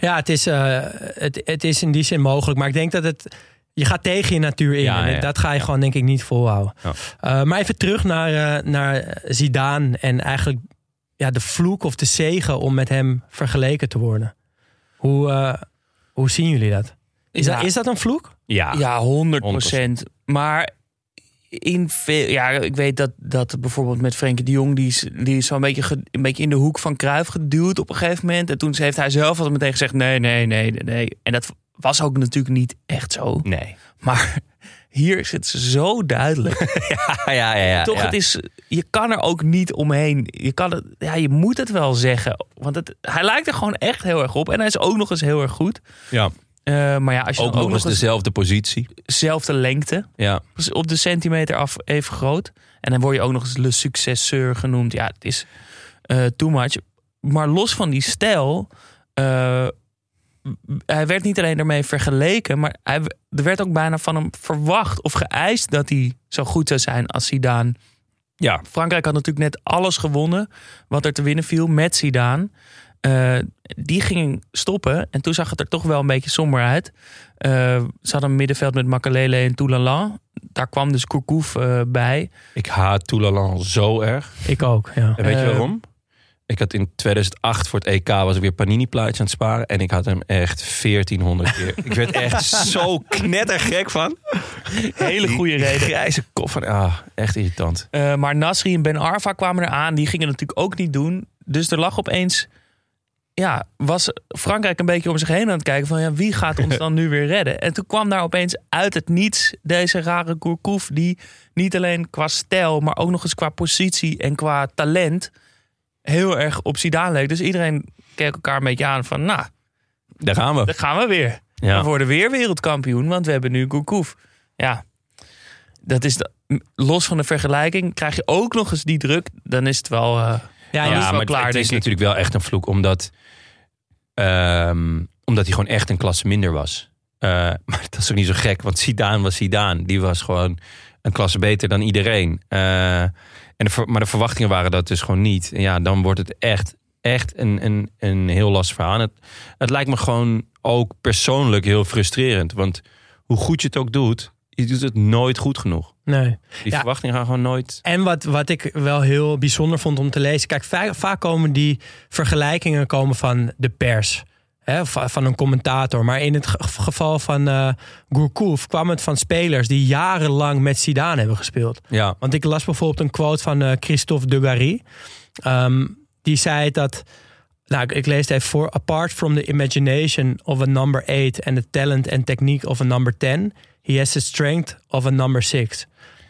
Ja, het is, eh, het, het is in die zin mogelijk. Maar ik denk dat het. Je gaat tegen je natuur in. Ja, en ja, dat ga je gewoon, denk ik, niet volhouden. Eh, maar even terug naar, eh, naar Zidane. En eigenlijk ja, de vloek of de zegen om met hem vergeleken te worden. Hoe, hoe zien jullie dat? Is, Ja. dat? is dat een vloek? Ja, Ja, 100 procent. Maar in veel, ja, ik weet dat, dat bijvoorbeeld met Frenkie de Jong, die is, die is zo'n beetje, ge- een beetje in de hoek van Kruif geduwd op een gegeven moment. En toen heeft hij zelf altijd meteen gezegd: nee, nee, nee, nee, nee. En dat was ook natuurlijk niet echt zo. nee. Maar Hier is het zo duidelijk. Ja, ja, ja. ja, Toch, ja. het is, je kan er ook niet omheen. Je, kan het, ja, je moet het wel zeggen. Want het, hij lijkt er gewoon echt heel erg op. En hij is ook nog eens heel erg goed. Ja. Eh, maar ja, als je Ook nog eens dezelfde positie. dezelfde lengte. Ja. dus op de centimeter af even groot. En dan word je ook nog eens le successeur genoemd. Ja, het is eh too much. Maar los van die stijl... eh, hij werd niet alleen ermee vergeleken... maar hij, er werd ook bijna van hem verwacht of geëist... dat hij zo goed zou zijn als Zidane. Ja. Frankrijk had natuurlijk net alles gewonnen... wat er te winnen viel met Zidane. Eh, die ging stoppen en toen zag het er toch wel een beetje somber uit. Eh, ze hadden een middenveld met Makalele en Toulalan. Daar kwam dus Kourkouf eh, bij. Ik haat Toulalan zo erg. Ik ook, ja. En weet je waarom? Ik had in 2008 voor het EK was ik weer panini plaatjes aan het sparen. En ik had hem echt 1400 keer. ik werd echt zo knettergek van. Hele goede Die reden. Grijze koffer. Ah, echt irritant. Eh, maar Nasri en Ben Arfa kwamen eraan. Die gingen natuurlijk ook niet doen. Dus er lag opeens... Ja, was Frankrijk een beetje om zich heen aan het kijken van... Ja, wie gaat ons dan nu weer redden? En toen kwam daar opeens uit het niets deze rare Kourkouf... die niet alleen qua stijl, maar ook nog eens qua positie en qua talent... heel erg op Zidane leek. Dus iedereen keek elkaar een beetje aan van... nou, Daar gaan we. daar gaan we weer. We worden weer wereldkampioen, want we hebben nu Kourkouf. Ja, dat is de- los van de vergelijking. Krijg je ook nog eens die druk, dan is het wel... eh, Ja, Ja, is maar klaar, het is ik. natuurlijk wel echt een vloek. Omdat, ehm, omdat hij gewoon echt een klasse minder was. Eh, maar dat is ook niet zo gek. Want Zidane was Zidane. Die was gewoon een klasse beter dan iedereen. Eh, en de, maar de verwachtingen waren dat dus gewoon niet. En ja, dan wordt het echt, echt een, een, een heel lastig verhaal. En Het, het lijkt me gewoon ook persoonlijk heel frustrerend. Want hoe goed je het ook doet, je doet het nooit goed genoeg. nee. Die Ja. verwachtingen gaan gewoon nooit... En wat, wat ik wel heel bijzonder vond om te lezen. Kijk, vaak, vaak komen die vergelijkingen komen van de pers. Hè, va- van een commentator. Maar in het ge- geval van eh Gourcouf kwam het van spelers die jarenlang met Zidane hebben gespeeld. Ja, Want ik las bijvoorbeeld een quote van eh, Christophe Dugarry. Ehm, die zei dat. Nou, ik, ik lees het even voor. Apart from the imagination of a number 8 and the talent and technique of a number 10, he has the strength of a number 6.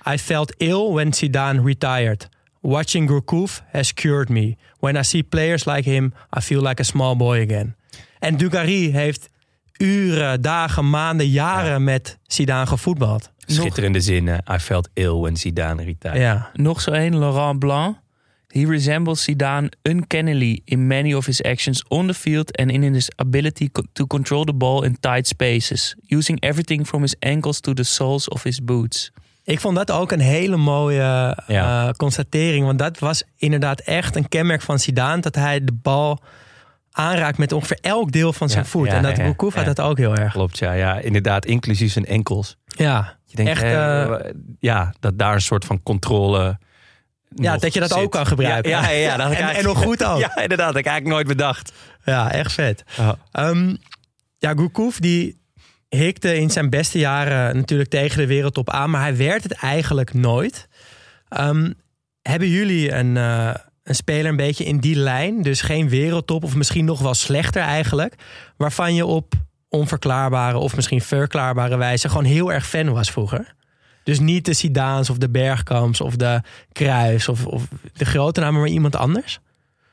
I felt ill when Zidane retired. Watching Gourcouf has cured me. When I see players like him, I feel like a small boy again. En Dugarry heeft uren, dagen, maanden, jaren met Zidane gevoetbald. schitterende zinnen. I felt ill when Zidane retired. Ja. Nog zo één, Laurent Blanc. He resembles Zidane uncannily in many of his actions on the field and in his ability co- to control the ball in tight spaces, using everything from his ankles to the soles of his boots. Ik vond dat ook een hele mooie Ja. eh, constatering. Want dat was inderdaad echt een kenmerk van Zidane. Dat hij de bal aanraakt met ongeveer elk deel van zijn Ja, voet. ja, en dat ja, Gourcouf had ja. dat ook heel erg. Klopt, ja, ja. Inderdaad, inclusief zijn enkels. Ja, Je denkt, echt... eh, eh, ja, dat daar een soort van controle... ja, dat je dat zit. ook kan gebruiken. Ja, ja, ja, dat en, en nog goed ook. Ja, Ja, inderdaad. Dat heb ik eigenlijk nooit bedacht. echt vet. Ja. Ehm, ja, Gourcouf die hikte in zijn beste jaren natuurlijk tegen de wereldtop aan. Maar hij werd het eigenlijk nooit. Ehm, hebben jullie een, eh, een speler een beetje in die lijn? Dus geen wereldtop of misschien nog wel slechter eigenlijk. Waarvan je op onverklaarbare of misschien verklaarbare wijze gewoon heel erg fan was vroeger. Dus niet de Sidaans of de Bergkamps of de Kruis of, of de grote namen, maar iemand anders?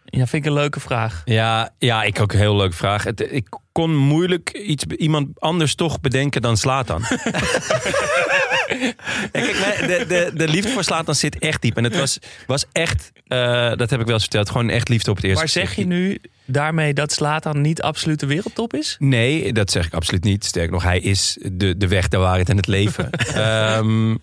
Ja, vind ik een leuke vraag. Ja, ja, ik ook een heel leuke vraag. Het, ik kon moeilijk iets, iemand anders toch bedenken dan Slatan. kijk, de, de, de liefde voor Slatan zit echt diep. En het was, was echt, eh, dat heb ik wel eens verteld, gewoon echt liefde op het eerste Maar zeg je nu daarmee dat Slatan niet absolute wereldtop is? Nee, dat zeg ik absoluut niet. Sterker nog, hij is de, de weg, de waarheid en het leven. Ehm,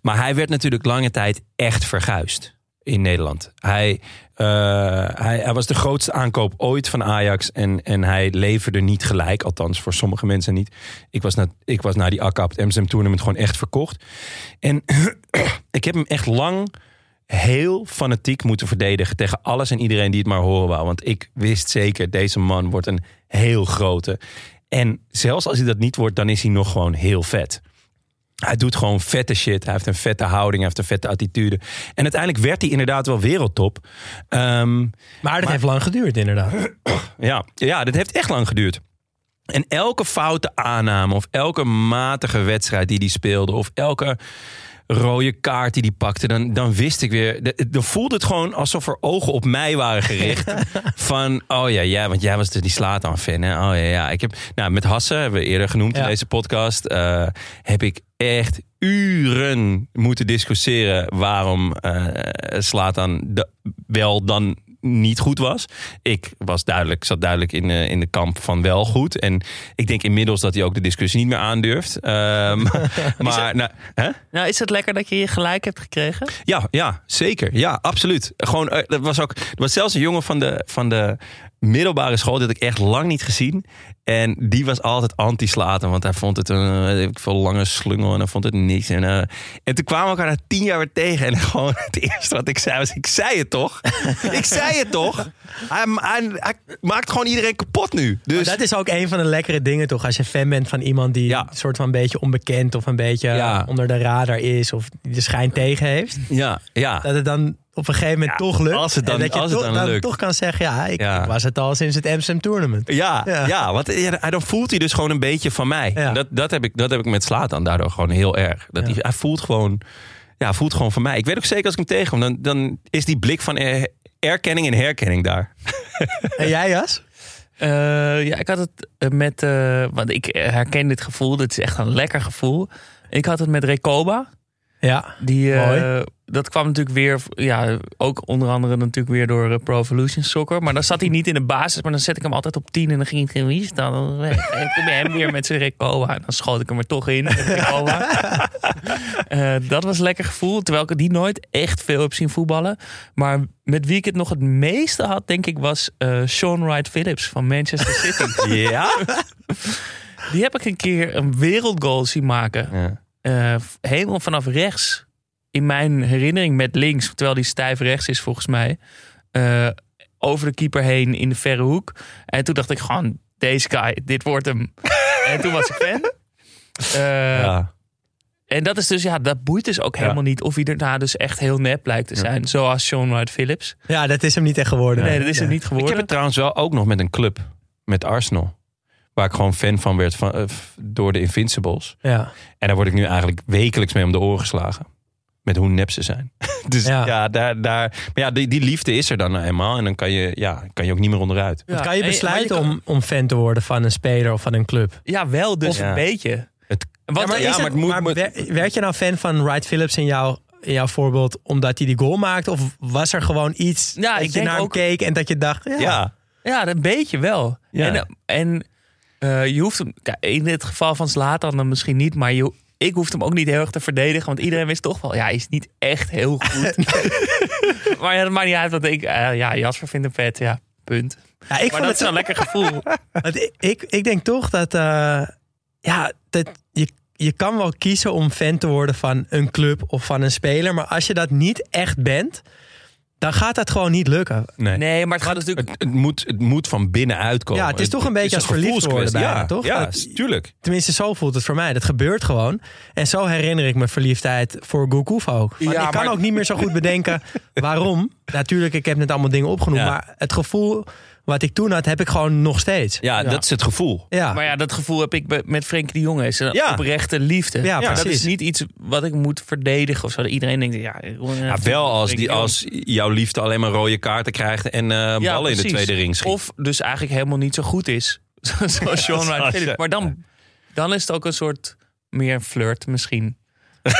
maar hij werd natuurlijk lange tijd echt verguisd in Nederland. Hij, hij, hij was de grootste aankoop ooit van Ajax. En, en hij leverde niet gelijk. Althans, voor sommige mensen niet. Ik was na, ik was na die akka op het Amsterdam Tournament gewoon echt verkocht. En ik heb hem echt lang heel fanatiek moeten verdedigen tegen alles en iedereen die het maar horen wou. Want ik wist zeker, deze man wordt een heel grote. En zelfs als hij dat niet wordt, dan is hij nog gewoon heel vet. Hij doet gewoon vette shit. Hij heeft een vette houding, hij heeft een vette attitude. En uiteindelijk werd hij inderdaad wel wereldtop. Ehm, Maar dat heeft lang geduurd inderdaad. ja, ja, dat heeft echt lang geduurd. En elke foute aanname of elke matige wedstrijd die hij speelde... of elke rode kaart die hij pakte, dan, dan wist ik weer... de- Dan voelde het gewoon alsof er ogen op mij waren gericht. van, oh ja, ja, want jij was dus die slaat aan fan. Hè? Oh ja, ja. Ik heb, nou, met Hasse, hebben we eerder genoemd in deze podcast... eh, heb ik echt uren moeten discussiëren... waarom eh Slatan wel dan niet goed was. Ik was duidelijk, zat duidelijk in, de in de kamp van wel goed. En ik denk inmiddels dat hij ook de discussie niet meer aandurft. Ehm, maar nou, hè? Nou, is het lekker dat je je gelijk hebt gekregen? Ja, ja, zeker. Ja, absoluut. Gewoon, eh, dat was ook. Er was zelfs een jongen van de, van de middelbare school, die had ik echt lang niet gezien. En die was altijd anti-slaten, want hij vond het een ik veel lange slungel en hij vond het niks. En, eh, en toen kwamen we elkaar na tien jaar weer tegen. En gewoon het eerste wat ik zei was: Ik zei het toch? ik zei het toch? Hij, hij, hij maakt gewoon iedereen kapot nu. Dus Dat is ook een van de lekkere dingen toch? Als je fan bent van iemand die Ja. een soort van een beetje onbekend of een beetje Ja. onder de radar is of die de schijn tegen heeft. ja, ja. Dat het dan op een gegeven moment Ja, toch lukt. als het dan- en dat je als het toch, dan lukt. toch kan zeggen, ja ik, Ja. ik was het al sinds het Amsterdam Tournament. Ja, Ja. ja. want ja, hij- dan voelt hij dus gewoon een beetje van mij. Dat, dat, heb ik, dat heb ik met Slatan daardoor gewoon heel erg. Dat Ja. hij, hij voelt gewoon, ja, voelt gewoon van mij. Ik weet ook zeker als ik hem tegenkom, dan, dan is die blik van er- erkenning en herkenning daar. En jij Jas? Eh, ja, ik had het eh, met... eh, want ik herken dit gevoel. Dit is echt een lekker gevoel. Ik had het met Recoba. Ja. Die, eh, Mooi. dat kwam natuurlijk weer, ja, ook onder andere natuurlijk weer door eh, Pro Evolution Soccer. Maar dan zat hij niet in de basis, maar dan zet ik hem altijd op 10 en dan ging wie het dan? En dan kom je hem weer met zijn Recoba. En dan schoot ik hem er toch in. Eh, dat was een lekker gevoel, terwijl ik die nooit echt veel heb zien voetballen. Maar met wie ik het nog het meeste had, denk ik, was eh Sean Wright Phillips van Manchester City. Ja? Die heb ik een keer een wereldgoal zien maken. ja. Eh, helemaal vanaf rechts. In mijn herinnering met links, terwijl die stijf rechts is volgens mij. eh, over de keeper heen in de verre hoek. En toen dacht ik gewoon, deze guy, dit wordt hem. en toen was ik fan. Eh, Ja. En dat is dus, ja, dat boeit dus ook helemaal niet of hij daarna dus echt heel nep lijkt te zijn. Zoals Sean Wright Phillips. ja, dat is hem niet echt geworden. Nee, dat is Ja. het niet Ik heb geworden. het trouwens wel ook nog met een club, met Arsenal. Waar ik gewoon fan van werd van, eh, door de Invincibles. Ja. En daar word ik nu eigenlijk wekelijks mee om de oren geslagen. Met hoe nep ze zijn. dus Ja. ja, daar, daar, maar ja die, die liefde is er dan nou eenmaal. En dan kan je, ja, kan je ook niet meer onderuit. Want Ja, kan je besluiten om, om fan te worden van een speler of van een club? Ja, wel dus Of- een beetje. Het- Want, Ja, maar het- maar het moet- maar moet- wer- werd je nou fan van Wright Phillips in jouw, in jouw voorbeeld omdat hij die goal maakte? Of was er gewoon iets Ja, dat ik je denk naar ook- keek en dat je dacht... Ja, Ja, Ja, een beetje wel. Ja. En, en eh, je hoeft hem, in het geval van Zlatan dan misschien niet, maar je, ik hoefde hem ook niet heel erg te verdedigen, want iedereen wist toch wel, ja, hij is niet echt heel goed. maar ja, dat maakt niet uit, want ik, eh, ja, Jasper vindt hem vet, ja, punt. Ja, ik maar vond dat het is een lekker gevoel. Want ik, ik, ik denk toch dat, eh, ja, dat je, je kan wel kiezen om fan te worden van een club of van een speler. Maar als je dat niet echt bent, dan gaat dat gewoon niet lukken. nee. Nee, maar het gaat natuurlijk... Het, het, moet, het moet van binnenuit komen. Ja, het is toch een beetje als verliefd worden bijna, ja, toch? Ja, Dat- tuurlijk. Tenminste, zo voelt het voor mij. Dat gebeurt gewoon. En zo herinner ik me verliefdheid voor Gourcuff ook. Ja, ik kan maar- ook niet meer zo goed bedenken waarom. Natuurlijk, ik heb net allemaal dingen opgenoemd. Ja. Maar het gevoel wat ik toen had, heb ik gewoon nog steeds. Ja, dat is het gevoel. Ja, Maar ja, dat gevoel heb ik met Frenkie de Jonge. Is een Ja. oprechte liefde. Ja, dat precies. is niet iets wat ik moet verdedigen of zo. Iedereen denkt, ja... Ja, wel als, die, als jouw liefde alleen maar rode kaarten krijgt en eh, ballen in de tweede ring schiet. Of dus eigenlijk helemaal niet zo goed is. Zoals Sean Wright Zoals- Phillips. Maar dan, dan is het ook een soort meer flirt misschien.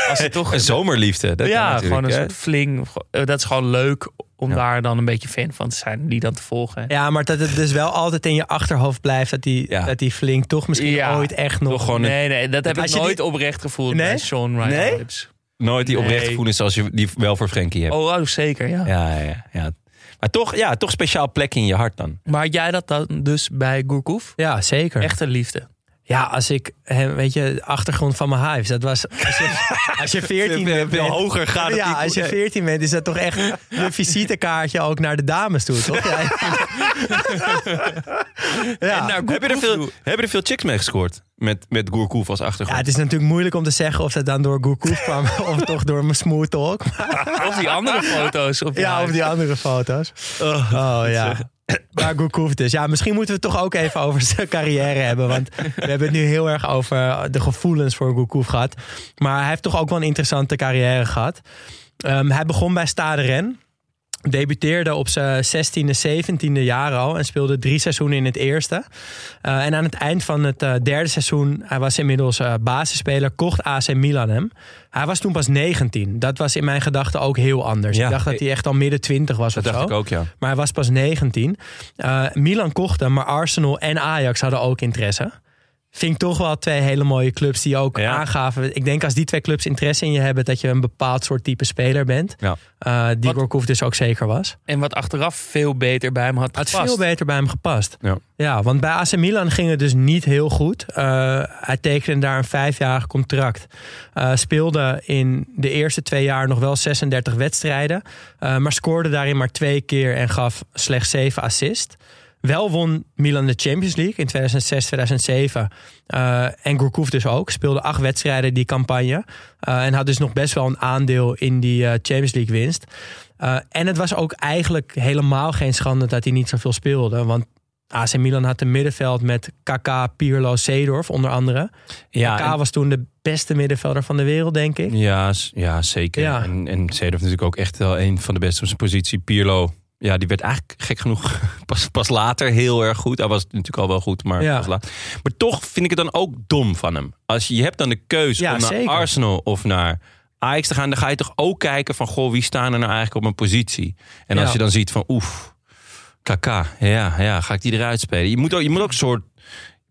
Als het toch een zomerliefde. Dat ja, gewoon een hè. soort fling. Eh, Dat is gewoon leuk om Ja. daar dan een beetje fan van te zijn. Die dan te volgen. Ja, maar dat het dus wel altijd in je achterhoofd blijft dat die, Ja. dat die flink toch misschien Ja. ooit echt nog. Toch gewoon een- Nee, nee, dat heb Als ik nooit die- oprecht gevoeld Nee? bij Sean Wright Nee? Phillips. nooit die oprechte Nee. gevoelens zoals je die wel voor Frenkie hebt. Oh, oh, zeker, ja. Ja, ja, ja. Maar toch, ja, toch speciaal plekje in je hart dan. Maar had jij dat dan dus bij Gourcuff? Ja, zeker. Echte liefde. Ja, als ik, hem, weet je, de achtergrond van mijn hives. Dat was, als je, als je 14 Veel- bent. veel hoger gaat het Ja, als je nee. 14 bent, is dat toch echt je visitekaartje ook naar de dames toe, toch? Ja, ja. En naar Heb je, er veel, heb je er veel chicks mee gescoord? Met, met Gourcouf als ja, achtergrond. het is natuurlijk moeilijk om te zeggen of dat dan door Gourcouf kwam of toch door mijn smooth talk. Of die andere foto's. Op Ja, huis. of die andere foto's. Oh, ja. Maar Gourcuff dus. Ja, misschien moeten we het toch ook even over zijn carrière hebben. Want we hebben het nu heel erg over de gevoelens voor Gourcuff gehad. Maar hij heeft toch ook wel een interessante carrière gehad. Ehm, hij begon bij Stade Rennes. Debuteerde op zijn 16e, 17e jaar al en speelde drie seizoenen in het eerste. Uh, en aan het eind van het uh, derde seizoen, hij was inmiddels uh, basisspeler, kocht AC Milan hem. Hij was toen pas 19. Dat was in mijn gedachten ook heel anders. Ja. Ik dacht dat hij echt al midden 20 was Dat of dacht zo. ik ook, ja. Maar hij was pas 19. Uh, Milan kocht hem, maar Arsenal en Ajax hadden ook interesse. Vind ik toch wel twee hele mooie clubs die ook Ja. aangaven. Ik denk als die twee clubs interesse in je hebben, dat je een bepaald soort type speler bent. Ja. Uh, die Gourcuff dus ook zeker was. En wat achteraf veel beter bij hem had Had gepast. veel beter bij hem gepast. Ja. Ja, want bij AC Milan ging het dus niet heel goed. Uh, hij tekende daar een vijfjarig contract. Uh, speelde in de eerste twee jaar nog wel 36 wedstrijden. Maar scoorde daarin maar twee keer en gaf slechts zeven assists. Wel won Milan de Champions League in 2006, 2007. Uh, en Gourcuff dus ook. Speelde acht wedstrijden die campagne. Uh, en had dus nog best wel een aandeel in die uh, Champions League winst. En het was ook eigenlijk helemaal geen schande dat hij niet zoveel speelde. Want AC Milan had een middenveld met Kaká, Pirlo, Seedorf onder andere. Ja, en- was toen de beste middenvelder van de wereld, denk ik. Ja, ja zeker. Ja. En, en Seedorf natuurlijk ook echt wel een van de beste op zijn positie. Pirlo, ja, die werd eigenlijk gek genoeg pas, pas later heel erg goed. Hij was natuurlijk al wel goed, maar Ja. pas later. Maar toch vind ik het dan ook dom van hem. Als je, je hebt dan de keuze Ja, om naar zeker. Arsenal of naar Ajax te gaan... dan ga je toch ook kijken van, goh, wie staan er nou eigenlijk op mijn positie? En als Ja. je dan ziet van, oef, Kaka, ja, ja, ga ik die eruit spelen? Je moet ook, je moet ook een soort...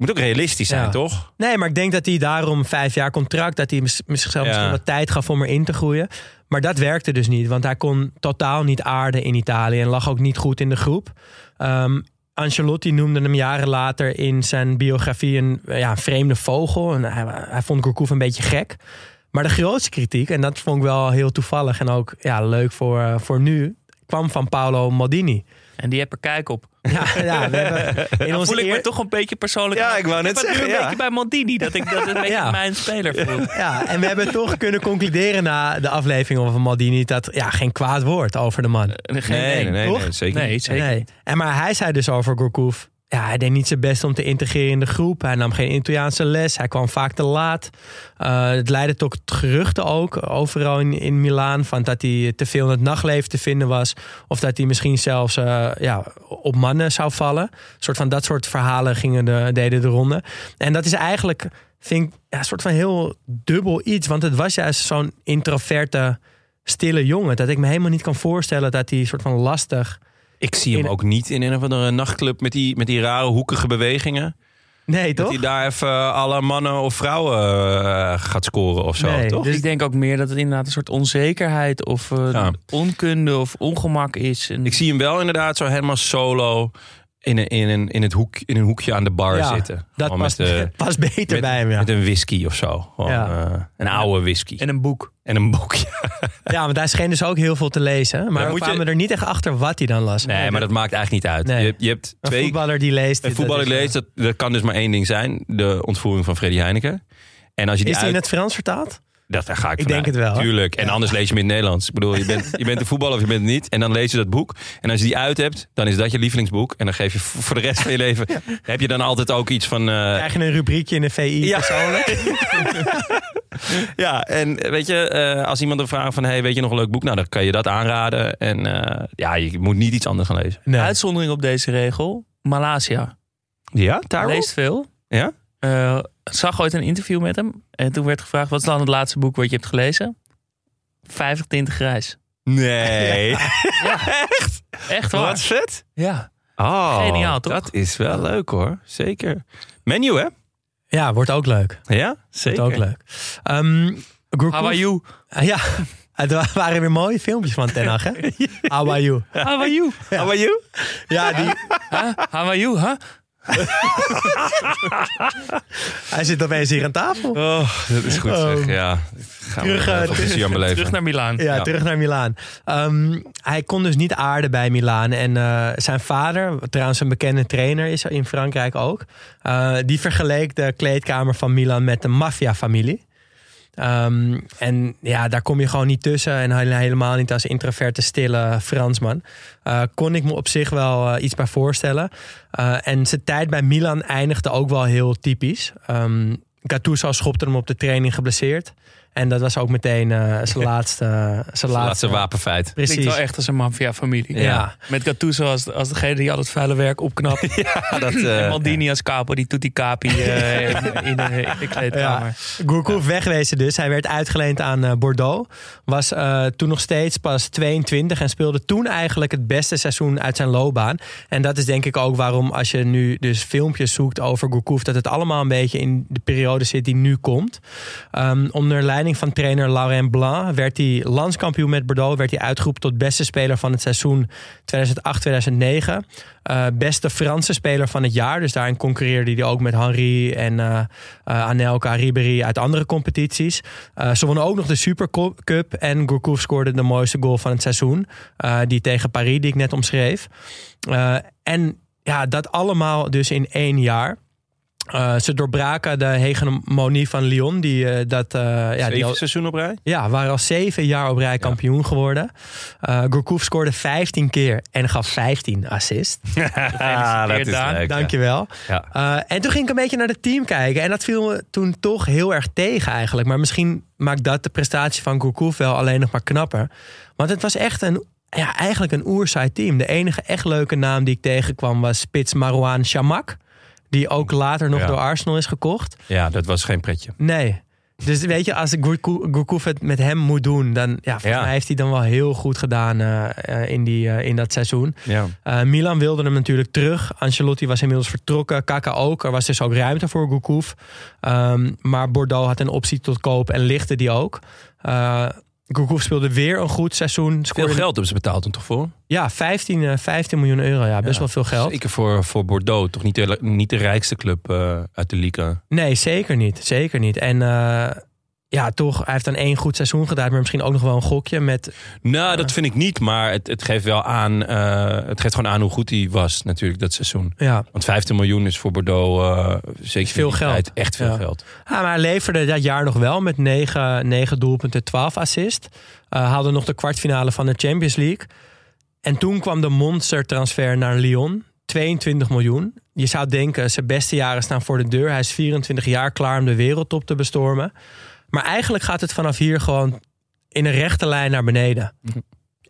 Je moet ook realistisch zijn, Ja. toch? Nee, maar ik denk dat hij daarom vijf jaar contract... dat hij zichzelf Ja. misschien wat tijd gaf om erin te groeien. Maar dat werkte dus niet. Want hij kon totaal niet aarden in Italië... en lag ook niet goed in de groep. Ehm Ancelotti noemde hem jaren later in zijn biografie... een, ja, vreemde vogel. En hij, hij vond Gourcuff een beetje gek. Maar de grootste kritiek, en dat vond ik wel heel toevallig... en ook ja, leuk voor, eh, voor nu... kwam van Paolo Maldini. En die heb er kijk op. Ja, ja we hebben in Dan onze voel ik me toch een beetje persoonlijk. Ja, ik wou net heb het nu zeggen, een beetje bij Maldini. Dat ik dat een beetje Ja. mijn speler voel. Ja, en we hebben toch kunnen concluderen na de aflevering van Maldini dat ja, geen kwaad woord over de man. Eh, Geen Nee, nee, nee, toch? nee, zeker niet. zeker. Nee. En maar hij zei dus over Gourcuff. Ja, hij deed niet zijn best om te integreren in de groep. Hij nam geen Italiaanse les. Hij kwam vaak te laat. Uh, het leidde tot geruchten ook overal in, in Milaan. Van dat hij te veel in het nachtleven te vinden was. Of dat hij misschien zelfs uh, ja, op mannen zou vallen. Een soort van dat soort verhalen gingen de, deden de ronde. En dat is eigenlijk, vind ik, een soort van heel dubbel iets. Want het was juist zo'n introverte, stille jongen. Dat ik me helemaal niet kan voorstellen dat hij soort van lastig... Ik zie hem In- ook niet in een of andere nachtclub met die, met die rare hoekige bewegingen. Nee, Dat toch? hij daar even alle mannen of vrouwen eh, gaat scoren of zo, Nee, toch? Dus ik denk ook meer dat het inderdaad een soort onzekerheid of eh, Ja. onkunde of ongemak is. En Ik zie hem wel inderdaad zo helemaal solo in een, in een, in het hoek, in een hoekje aan de bar Ja, zitten. Dat past, beter met, bij hem, ja. met een whisky of zo. Gewoon, Ja. eh, een oude whisky. en een boek. En een boekje. Ja, want hij scheen dus ook heel veel te lezen. Maar we je- kwamen er niet echt achter wat hij dan las. Nee, maar dat maakt eigenlijk niet uit. Nee. Je, je hebt Een twee... voetballer die leest. Een voetballer is, leest, dat, dat kan dus maar één ding zijn. De ontvoering van Freddy Heineken. En als je die Is hij in het Frans vertaald? Dat, daar ga ik denk het wel. Tuurlijk. En anders lees je hem in het Nederlands. Ik bedoel, je bent, je bent een voetballer of je bent het niet. En dan lees je dat boek. En als je die uit hebt, dan is dat je lievelingsboek. En dan geef je voor de rest van je leven... heb je dan altijd ook iets van... eh, Krijg je een rubriekje in de VI Ja. persoonlijk? ja, en weet je, eh, als iemand dan vraagt van... Hey, weet je nog een leuk boek? Nou, dan kan je dat aanraden. En eh, ja, je moet niet iets anders gaan lezen. Nee. Uitzondering op deze regel. Malaysia. Ja, Tyrell? Leest veel. Ja? Eh, zag ooit een interview met hem. En toen werd gevraagd, wat is dan het laatste boek wat je hebt gelezen? 50 tinten grijs. Nee. Echt waar. Wat vet. Ja. Oh, Geniaal, toch? Dat is wel leuk hoor. Zeker. Menu, hè? Ja, wordt ook leuk. Ja, Wordt zeker. ook leuk. Um, How are you? Ja, het waren weer mooie filmpjes van Ten Hag, hè? How are you? How are you? How are you? Ja, die, Huh? How are you, huh? hij zit opeens hier aan tafel. Oh, dat is goed zeg. Oh. Ja, gaan Terug, we eh. Terug naar Milaan. Ja, Ja. terug naar Milaan. Ehm, hij kon dus niet aarden bij Milaan. En eh, zijn vader, trouwens een bekende trainer is in Frankrijk ook... eh, die vergeleek de kleedkamer van Milan met een maffiafamilie. Ehm, en ja, daar kom je gewoon niet tussen. En hele- helemaal niet als introverte, stille Fransman. Eh, kon ik me op zich wel eh, iets bij voorstellen. Eh, en zijn tijd bij Milan eindigde ook wel heel typisch. Ehm Gattuso schopte hem op de training geblesseerd. En dat was ook meteen eh, zijn laatste, zijn laatste, laatste wapenfeit. Klinkt Precies. wel echt als een maffia-familie. Ja. Met Gattuso als, als degene die al het vuile werk opknapt. Ja, dat, eh, en Maldini als capo, die tutti capi eh, in, in, de, in de kleedkamer. Gourcuff wegwezen dus. Hij werd uitgeleend aan eh, Bordeaux. Was eh, toen nog steeds pas 22 en speelde toen eigenlijk het beste seizoen uit zijn loopbaan. En dat is denk ik ook waarom als je nu dus filmpjes zoekt over Gourcuff... dat het allemaal een beetje in de periode zit die nu komt. Ehm, onder leiding van trainer Laurent Blanc werd hij landskampioen met Bordeaux. Werd hij uitgeroepen tot beste speler van het seizoen 2008-2009. Eh, beste Franse speler van het jaar. Dus daarin concurreerde hij ook met Henri en eh eh, Anelka, Ribéry uit andere competities. Ze wonnen ook nog de Supercup. En Gourcuff scoorde de mooiste goal van het seizoen. die tegen Paris, die ik net omschreef. En ja, dat allemaal dus in één jaar. Eh, ze doorbraken de hegemonie van Lyon. Die, eh, dat, eh, ja, die Zeven al- seizoen op rij? ja, waren al zeven jaar op rij kampioen geworden. Uh, Gourcuff scoorde 15 keer en gaf 15 assists. Ah, dat is Daan. leuk. Dankjewel. Ja. En toen ging ik een beetje naar het team kijken. En dat viel me toen toch heel erg tegen eigenlijk. Maar misschien maakt dat de prestatie van Gourcuff wel alleen nog maar knapper. Want het was echt een, ja, eigenlijk een oerzaai team. De enige echt leuke naam die ik tegenkwam was spits Marouane Chamak. Die ook later nog Ja. door Arsenal is gekocht. Ja, dat was geen pretje. Nee. Dus weet je, als Gourcuff het met hem moet doen, dan ja, volgens Ja. mij heeft hij dan wel heel goed gedaan eh, eh, in, die, eh, in dat seizoen. Ja. Milan wilde hem natuurlijk terug. Ancelotti was inmiddels vertrokken. Kaka ook. Er was dus ook ruimte voor Gourcuff. Ehm, maar Bordeaux had een optie tot koop en lichtte die ook. Uh, Gourcuff speelde weer een goed seizoen. Veel geld hebben ze betaald toen toch voor? Ja, 15, eh, 15 miljoen euro. Ja, best Ja. wel veel geld. Zeker voor, voor Bordeaux. Toch niet de, niet de rijkste club eh, uit de Liga. Nee, zeker niet. Zeker niet. En eh, ja, toch, hij heeft dan één goed seizoen gedaan. Maar misschien ook nog wel een gokje met... Nou, dat vind ik niet. Maar het, het geeft wel aan. eh, het geeft gewoon aan hoe goed hij was, natuurlijk, dat seizoen. Ja, Want 15 miljoen is voor Bordeaux eh zeker Veel geld. tijd echt veel Ja. geld. Ja, maar hij leverde dat jaar nog wel met 9, 9 doelpunten, 12 assist. Uh, haalde nog de kwartfinale van de Champions League. En toen kwam de monstertransfer naar Lyon. 22 miljoen. Je zou denken, zijn beste jaren staan voor de deur. Hij is 24 jaar klaar om de wereldtop te bestormen. Maar eigenlijk gaat het vanaf hier gewoon in een rechte lijn naar beneden.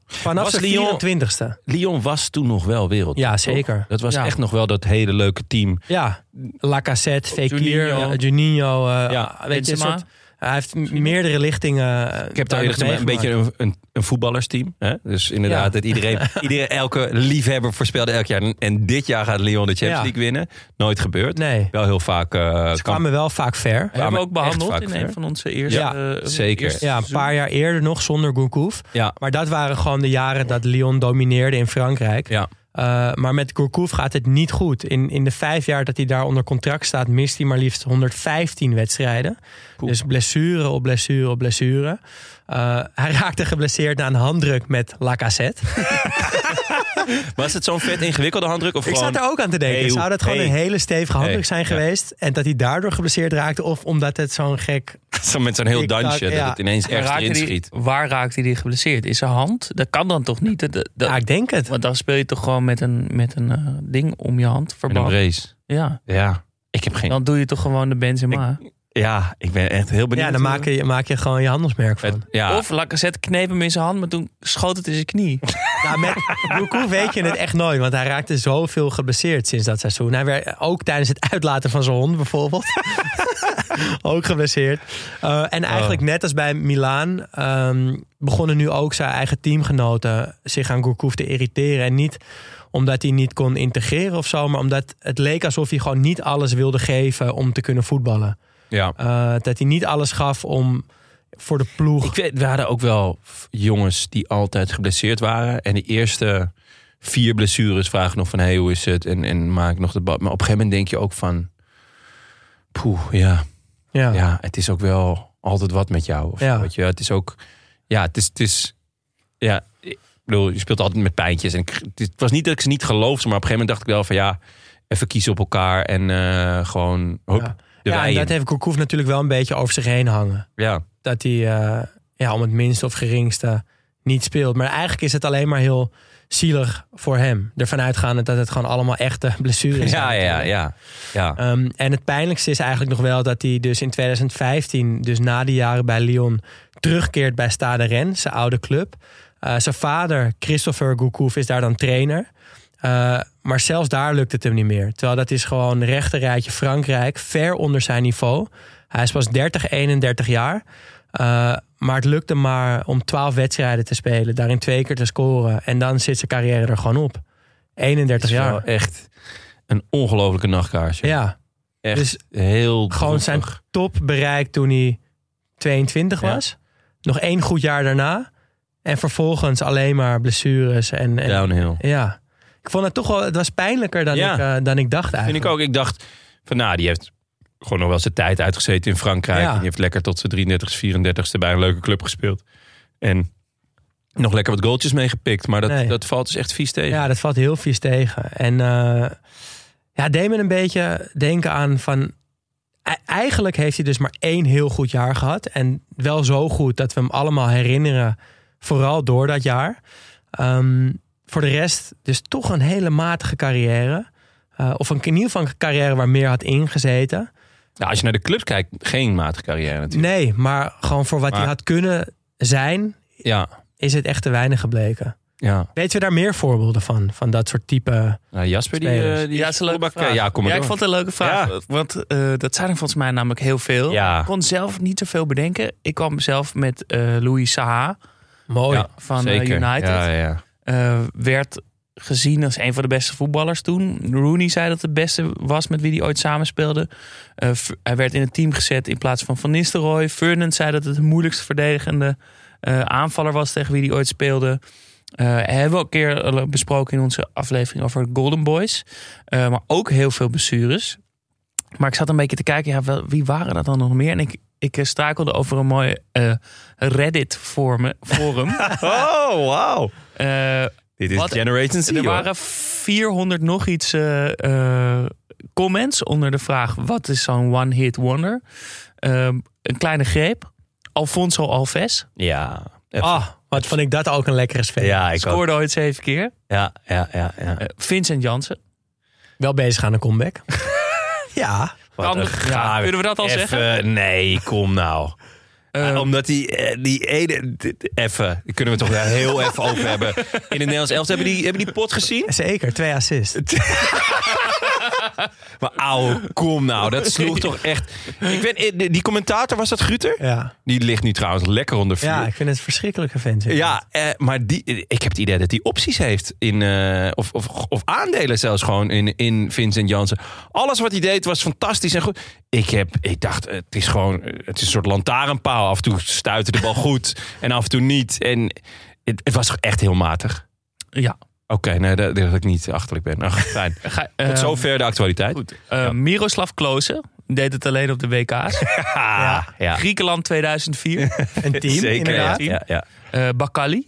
Vanaf Was de Lyon- 24ste. Lyon was toen nog wel wereld. Ja, toch? zeker. Dat was Ja. echt nog wel dat hele leuke team. Ja, Lacazette, Fekir, Juninho. eh, Juninho. eh, Ja, weet je, soort- hij heeft meerdere lichtingen. eh, Ik heb daar eerlijk gezegd een beetje een, een, een voetballersteam. Hè? Dus inderdaad, Ja. dat iedereen, iedereen, elke liefhebber voorspelde elk jaar. En, dit jaar gaat Lyon de Champions Ja. League winnen. Nooit gebeurd. Nee, Wel heel vaak. eh, ze kwam- kwamen wel vaak ver. Hebben we maar ook behandeld in ver. een van onze eerste... Ja, eh, zeker. eerste Ja, een paar jaar eerder nog zonder Gourcuff. ja, Maar dat waren gewoon de jaren dat Lyon domineerde in Frankrijk. ja. Uh, maar met Gourcuff gaat het niet goed. In, in de vijf jaar dat hij daar onder contract staat... mist hij maar liefst 115 wedstrijden. Dus blessure op blessure op blessure. Uh, hij raakte geblesseerd na een handdruk met Lacazette. Was het zo'n vet ingewikkelde handdruk? Of Ik gewoon... zat er ook aan te denken. Hey, Zou dat gewoon hey. een hele stevige handdruk Hey, zijn ja. geweest? En dat hij daardoor geblesseerd raakte? Of omdat het zo'n gek... Zo met zo'n heel dansje. ja. Dat het ineens ergens raakte erin die- schiet. waar raakt hij die geblesseerd? Is zijn hand? Dat kan dan toch niet? Dat, dat- Ja, ik denk het. want dan speel je toch gewoon met een, met een eh, ding om je hand Met een verband. race. Ja, Ja. Ik heb geen... dan doe je toch gewoon de Benzema. Ja, ik ben echt heel benieuwd. Ja, dan maak je, maak je gewoon je handelsmerk Het- van. ja, Of Lacazette kneep hem in zijn hand, maar toen schoot het in zijn knie. Nou, met weet je het echt nooit. Want hij raakte zoveel geblesseerd sinds dat seizoen. Hij werd ook tijdens het uitlaten van zijn hond bijvoorbeeld. ook geblesseerd. Uh, en eigenlijk Oh. net als bij Milaan... ehm, begonnen nu ook zijn eigen teamgenoten zich aan Gourcuff te irriteren. En niet omdat hij niet kon integreren of zo... maar omdat het leek alsof hij gewoon niet alles wilde geven om te kunnen voetballen. Ja. Uh, dat hij niet alles gaf om voor de ploeg... Ik weet, we hadden ook wel jongens die altijd geblesseerd waren. En de eerste vier blessures vragen nog van... Hey, hoe is het? En, en maak nog de bal. Maar op een gegeven moment denk je ook van... Poeh, ja. ja. ja, het is ook wel altijd wat met jou. Of Ja. weet je. Het is ook... Ja, het is... Het is ja, ik bedoel, je speelt altijd met pijntjes. En ik, het, was niet dat ik ze niet geloofde. Maar op een gegeven moment dacht ik wel van... Ja, even kiezen op elkaar. En eh, gewoon... Hop, Ja. Ja, en dat heeft Gourcuff natuurlijk wel een beetje over zich heen hangen. Ja, dat hij eh, ja, om het minste of geringste niet speelt. Maar eigenlijk is het alleen maar heel zielig voor hem. Ervan uitgaande dat het gewoon allemaal echte blessures zijn. Ja, ja, ja. ja. Ehm, en het pijnlijkste is eigenlijk nog wel dat hij dus in 2015, dus na die jaren bij Lyon, terugkeert bij Stade Rennes, zijn oude club. Eh, zijn vader, Christopher Goukouf, is daar dan trainer. Eh, maar zelfs daar lukt het hem niet meer. Terwijl dat is gewoon rechterrijtje Frankrijk, ver onder zijn niveau. Hij is pas 30, 31 jaar. Uh, maar het lukte maar om 12 wedstrijden te spelen, daarin twee keer te scoren. En dan zit zijn carrière er gewoon op. 31 is jaar. echt een ongelofelijke nachtkaarsje. Ja, Echt dus heel gewoon zijn top bereikt toen hij 22 Ja. was. Nog één goed jaar daarna. En vervolgens alleen maar blessures. En, en downhill. ja, ik vond het toch wel, het was pijnlijker dan, Ja. ik, eh, dan ik dacht Vind eigenlijk. ik ook. Ik dacht van nou, die heeft gewoon nog wel zijn tijd uitgezeten in Frankrijk. Ja. En die heeft lekker tot zijn 33ste, 34ste bij een leuke club gespeeld. En nog lekker wat goaltjes meegepikt. Maar dat, Nee. dat valt dus echt vies tegen. Ja, dat valt heel vies tegen. En eh ja, deed me een beetje denken aan van... e- Eigenlijk heeft hij dus maar één heel goed jaar gehad. En wel zo goed dat we hem allemaal herinneren. Vooral door dat jaar. Ehm, voor de rest dus toch een hele matige carrière. Eh, of een, in ieder geval een carrière waar meer had ingezeten. Nou, als je naar de club kijkt, geen matige carrière natuurlijk. Nee, maar gewoon voor wat Maar- hij had kunnen zijn... Ja, is het echt te weinig gebleken. ja. Weten we daar meer voorbeelden van? Van dat soort type... Nou, Jasper, die, eh, die Ja, dat is een leuke voetbak- vraag. Ja, kom maar ja, ik vond het een leuke vraag. Ja. Want eh, dat zijn er volgens mij namelijk heel veel. Ja. Ik kon zelf niet zoveel bedenken. Ik kwam zelf met eh, Louis Saha Mooi. Ja, van eh, zeker. United. Eh, werd gezien als een van de beste voetballers toen. Rooney zei dat het beste was met wie hij ooit samenspeelde. V- hij werd in het team gezet in plaats van Van Nistelrooy. Fernand zei dat het de moeilijkste verdedigende eh, aanvaller was tegen wie hij ooit speelde. Eh, hebben we ook een keer besproken in onze aflevering over Golden Boys. Maar ook heel veel blessures. Maar ik zat een beetje te kijken, ja, wel, wie waren dat dan nog meer? En ik, ik struikelde over een mooi Reddit-forum. forum. Oh, wauw. Eh, Dit is Wat- Generation er hoor. waren 400 nog iets eh, eh, comments onder de vraag: wat is zo'n one-hit wonder? Ehm, een kleine greep. Alfonso Alves Ja. Even. Ah, wat vond ik dat ook een lekkere speler. ja, ik ook. scoorde ooit zeven keer. Ja, ja, ja. ja. Vincent Jansen. Wel bezig aan een comeback. ja. Wat Kan- een ja, kunnen we dat al Even- zeggen? Nee, kom nou. Eh, Omdat die, eh, die ene... Even, daar kunnen we toch wel heel even over hebben. In het Nederlands elftal, hebben die, hebben die pot gezien? Zeker, twee assists. Maar auw, kom nou. Dat sloeg toch echt... Ik weet, eh, die- commentator, was dat Gruter? Ja. Die ligt nu trouwens lekker onder vuur. ja, ik vind het een verschrikkelijke vent. Ja, eh, maar die, ik heb het idee dat hij opties heeft. In, eh, of, of, of aandelen zelfs gewoon in, in Vincent Jansen. Alles wat hij deed was fantastisch en goed. Ik, heb, ik dacht, het is gewoon het is een soort lantaarnpaal. Af en toe stuitte de bal goed en af en toe niet. En het, het was echt heel matig. ja. Oké, nee, dat, dat ik niet achterlijk ben. Ach, fijn. Ga, Tot eh, zover de actualiteit. Goed. Eh, Miroslav Klose deed het alleen op de WK's. Ja, ja. Griekenland 2004. Een team, Zeker, inderdaad. Ja, ja, Eh Bakali.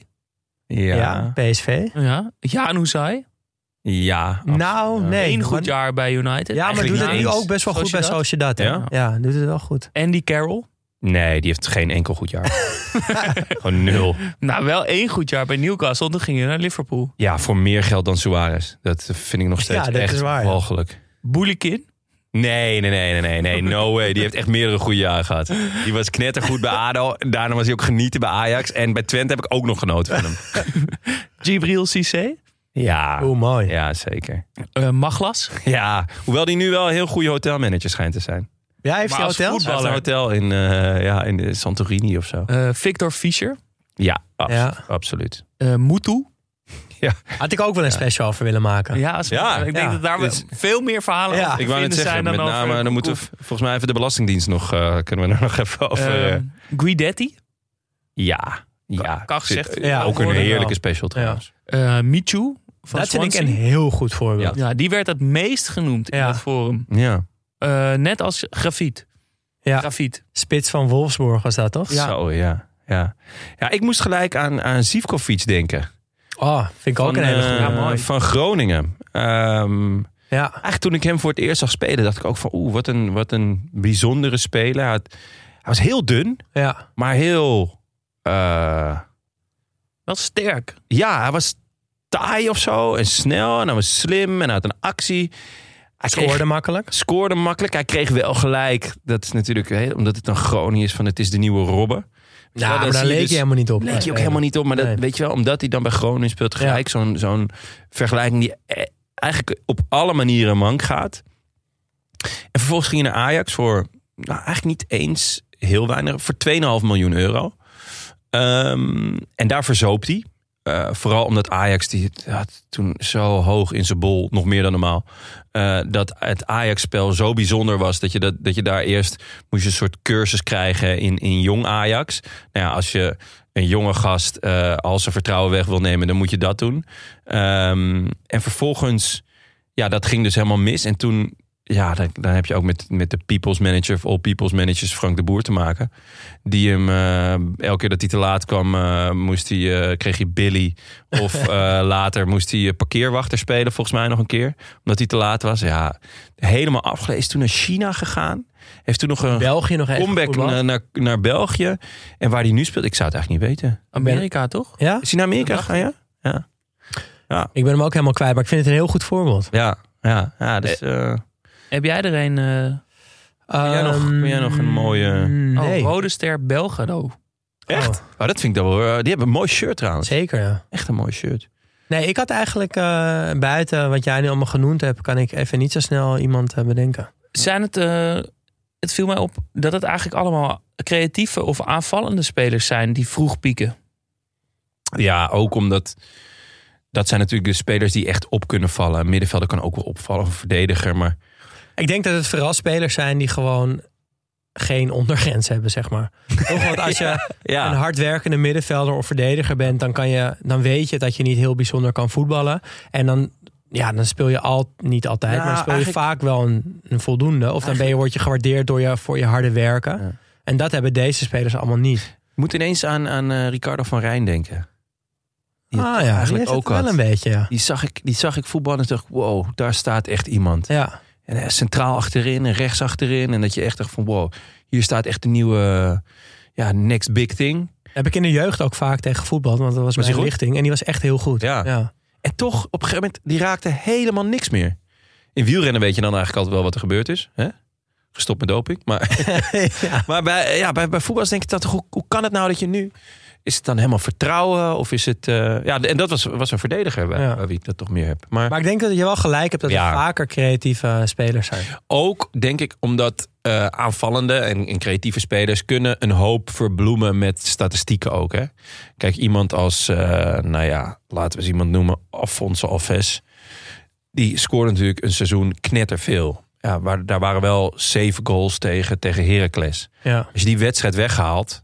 ja. Ja. PSV. Ja. Jan Oezai. ja Nou, nee. Eén goed jaar bij United. Ja, maar doet het nu ook best wel goed bij Sociedad. Sociedad. hè? Ja? Ja, doet het wel goed. Andy Carroll. Nee, die heeft geen enkel goed jaar. Gewoon nul. Nou, wel één goed jaar bij Newcastle. Dan ging je naar Liverpool. Ja, voor meer geld dan Suarez. Dat vind ik nog steeds Ja, dat echt is waar, ja. walgelijk. Boulikin. Nee, nee, nee, nee, nee, nee. No way. Die heeft echt meerdere goede jaren gehad. Die was knettergoed bij ADO. Daarna was hij ook genieten bij Ajax. En bij Twente heb ik ook nog genoten van hem. Gibril Cissé. Ja, Oeh, mooi. ja zeker. eh Maglas. Ja, hoewel die nu wel een heel goede hotelmanager schijnt te zijn. Ja, heeft Maar hij? Hij heeft een hotel in, eh, ja, in Santorini of zo. eh, Victor Fischer. Ja, abs- Ja. absoluut. eh Mutu. Had ik ook wel een special over willen maken. Ja, als- Ja. ik denk Ja. dat daar Dus- veel meer verhalen Ja. over te Ik wou net vinden zeggen, zijn met dan name, over dan moeten we volgens mij even de Belastingdienst nog, eh, kunnen we er nog even over... Eh, eh, Guidetti. ja, ja. kan gezegd Zit- Ja, ook een worden. heerlijke special trouwens. eh Michu. Van dat vind ik Swansea. een heel goed voorbeeld. Ja, die werd het meest genoemd in Ja. het forum. Ja. Eh, net als Grafiet. Ja. Grafiet. Spits van Wolfsburg was dat, toch? Ja. Zo, ja. Ja. ja, ik moest gelijk aan, aan Zivkovic denken. Oh, vind ik ook Van, een hele eh, goede. Ja, mooi. Van Groningen. Ehm, Ja, eigenlijk toen ik hem voor het eerst zag spelen, dacht ik ook van oeh, wat een, wat een bijzondere speler. Hij had, was heel dun, Ja. maar heel... eh, Wel sterk. ja, hij was taai of zo. En snel. En hij was slim. En hij had een actie. Hij kreeg- Scoorde makkelijk. scoorde makkelijk. Hij kreeg wel gelijk. Dat is natuurlijk, hè, omdat het een Groningen is van het is de nieuwe Robben. Ja, dan maar daar leek dus- je helemaal niet op. Leek je ook helemaal niet op. Maar dat, Nee. weet je wel, omdat hij dan bij Groningen speelt, gelijk zo'n zo'n vergelijking die eh, eigenlijk op alle manieren mank gaat. En vervolgens ging hij naar Ajax voor, nou eigenlijk niet eens heel weinig, voor 2,5 miljoen euro. Ehm, en daar verzoop hij. Eh, vooral omdat Ajax die had toen zo hoog in zijn bol, nog meer dan normaal. eh, dat het Ajax-spel zo bijzonder was dat je, dat, dat je daar eerst moest je een soort cursus krijgen in, in jong Ajax. Nou ja, als je een jonge gast eh al zijn vertrouwen weg wil nemen, dan moet je dat doen. Ehm, en vervolgens, ja, dat ging dus helemaal mis. En toen, ja, dan, dan heb je ook met, met de people's manager of all people's managers Frank de Boer te maken. Die hem eh, elke keer dat hij te laat kwam, eh, moest hij, eh, kreeg hij Billy. Of later moest hij parkeerwachter spelen, volgens mij nog een keer. Omdat hij te laat was. Ja, helemaal afgelezen. Is toen naar China gegaan. Heeft toen nog een België nog comeback naar, naar, naar België. En waar hij nu speelt, ik zou het eigenlijk niet weten. Amerika, toch? Ja? Is hij naar Amerika gegaan, ja? Ik ben hem ook helemaal kwijt, maar ik vind het een heel goed voorbeeld. Ja, ja, ja. Dus, eh, Heb jij er een... eh, jij nog- Ehm, ben jij nog een mooie- Nee. Oh, Rode Ster Belgrado. echt? Oh, dat vind ik dan wel... eh, die hebben een mooi shirt trouwens. Zeker, ja. Echt een mooi shirt. Nee, ik had eigenlijk eh, buiten wat jij nu allemaal genoemd hebt, kan ik even niet zo snel iemand bedenken. Zijn het... eh, het viel mij op dat het eigenlijk allemaal creatieve of aanvallende spelers zijn die vroeg pieken. Ja, ook omdat... Dat zijn natuurlijk de spelers die echt op kunnen vallen. Een middenvelder kan ook wel opvallen, of een verdediger. Maar Ik denk dat het vooral spelers zijn die gewoon geen ondergrens hebben, zeg maar. Toch? Want als je een ja, hardwerkende middenvelder of verdediger bent, dan, kan je, dan weet je dat je niet heel bijzonder kan voetballen. En dan, ja, dan speel je al, niet altijd, Nou, maar dan speel je vaak wel een, een voldoende. Of dan ben je, word je gewaardeerd door je, voor je harde werken. Ja. En dat hebben deze spelers allemaal niet. ik moet ineens aan, aan eh, Ricardo van Rijn denken. Die ah ja, eigenlijk ook wel had. een beetje, ja. Die zag ik, die zag ik voetballen en dacht, wow, daar staat echt iemand. Ja, En eh, centraal achterin en rechts achterin. En dat je echt dacht van, wow, hier staat echt de nieuwe, ja, next big thing. heb ik in de jeugd ook vaak tegen gevoetbald, want dat was, Was mijn lichting. En die was echt heel goed. Ja. ja. En toch, op een gegeven moment, die raakte helemaal niks meer. In wielrennen weet je dan eigenlijk altijd wel wat er gebeurd is. Hè? Gestopt met doping. Maar, ja. maar bij, ja, bij, bij voetbal denk ik toch, hoe, hoe kan het nou dat je nu... Is het dan helemaal vertrouwen? Of is het... eh, ja, en dat was, was een verdediger bij, Ja. bij wie ik dat toch meer heb. Maar, Maar ik denk dat je wel gelijk hebt dat Ja. er vaker creatieve eh, spelers zijn. ook, denk ik, omdat eh, aanvallende en, en creatieve spelers... kunnen een hoop verbloemen met statistieken ook. Hè? Kijk, iemand als, eh, nou ja, laten we eens iemand noemen... Alfonso Alves. Die scoorde natuurlijk een seizoen knetterveel. Ja, waar, daar waren wel zeven goals tegen, tegen Heracles. Ja. Als je die wedstrijd weghaalt...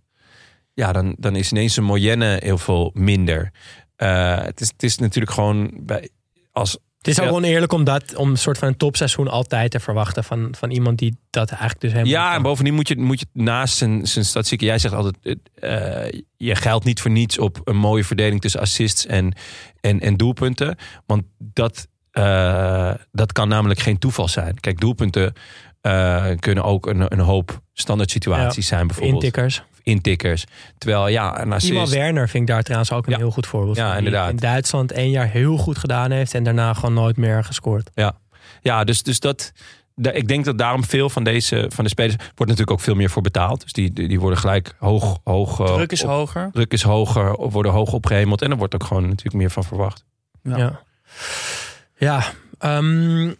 Ja, dan, dan is ineens een Moyenne heel veel minder. Eh, het, is, het is natuurlijk gewoon... Bij, als, Het is ook oneerlijk om dat, om een soort van een topseizoen altijd te verwachten van, van iemand die dat eigenlijk dus helemaal Ja, en bovendien moet je, moet je naast zijn, zijn statistieken... Jij zegt altijd, eh, je geldt niet voor niets op een mooie verdeling tussen assists en, en, en doelpunten. Want dat, eh, dat kan namelijk geen toeval zijn. Kijk, doelpunten kunnen ook een, een hoop standaard situaties zijn bijvoorbeeld. intikkers. Intikkers. Terwijl, ja, een assist... Timo Werner vind ik daar trouwens ook een Ja. heel goed voorbeeld Ja, van. Die inderdaad. in Duitsland één jaar heel goed gedaan heeft en daarna gewoon nooit meer gescoord. Ja, dus, dus dat. da- Ik denk dat daarom veel van deze van de spelers wordt natuurlijk ook veel meer voor betaald. Dus die, die worden gelijk hoog, hoog. eh, Druk is op- hoger. druk is hoger, of worden hoog opgehemeld. En er wordt ook gewoon natuurlijk meer van verwacht. Ja. Ja, ja ehm,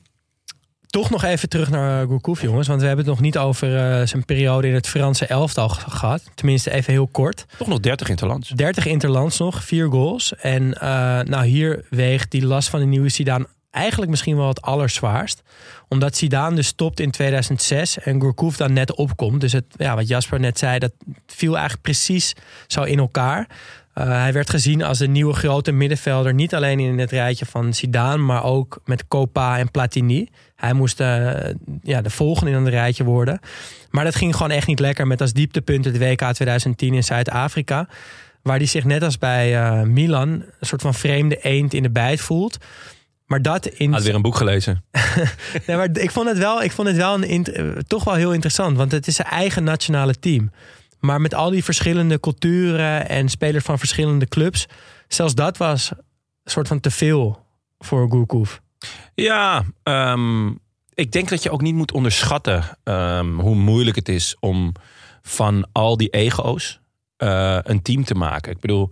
toch nog even terug naar Gourcuff, jongens. Want we hebben het nog niet over eh, zijn periode in het Franse elftal ge- gehad. Tenminste, even heel kort. Toch nog 30 in het land. 30 interlands nog, vier goals. En eh, nou, hier weegt die last van de nieuwe Zidane eigenlijk misschien wel het allerzwaarst. Omdat Zidane dus stopt in 2006 en Gourcuff dan net opkomt. Dus het, ja, wat Jasper net zei, dat viel eigenlijk precies zo in elkaar. Eh, hij werd gezien als de nieuwe grote middenvelder. Niet alleen in het rijtje van Zidane, maar ook met Copa en Platini. Hij moest eh, ja, de volgende in het rijtje worden. Maar dat ging gewoon echt niet lekker met als dieptepunt het WK 2010 in Zuid-Afrika. Waar hij zich net als bij eh, Milan een soort van vreemde eend in de bijt voelt. Maar dat in. Had weer een boek gelezen. Nee, maar ik vond het wel, ik vond het wel een, toch wel heel interessant. Want het is zijn eigen nationale team. Maar met al die verschillende culturen en spelers van verschillende clubs. Zelfs dat was een soort van te veel voor Gourcuff. Ja, ehm, ik denk dat je ook niet moet onderschatten ehm, hoe moeilijk het is om van al die ego's eh, een team te maken. Ik bedoel,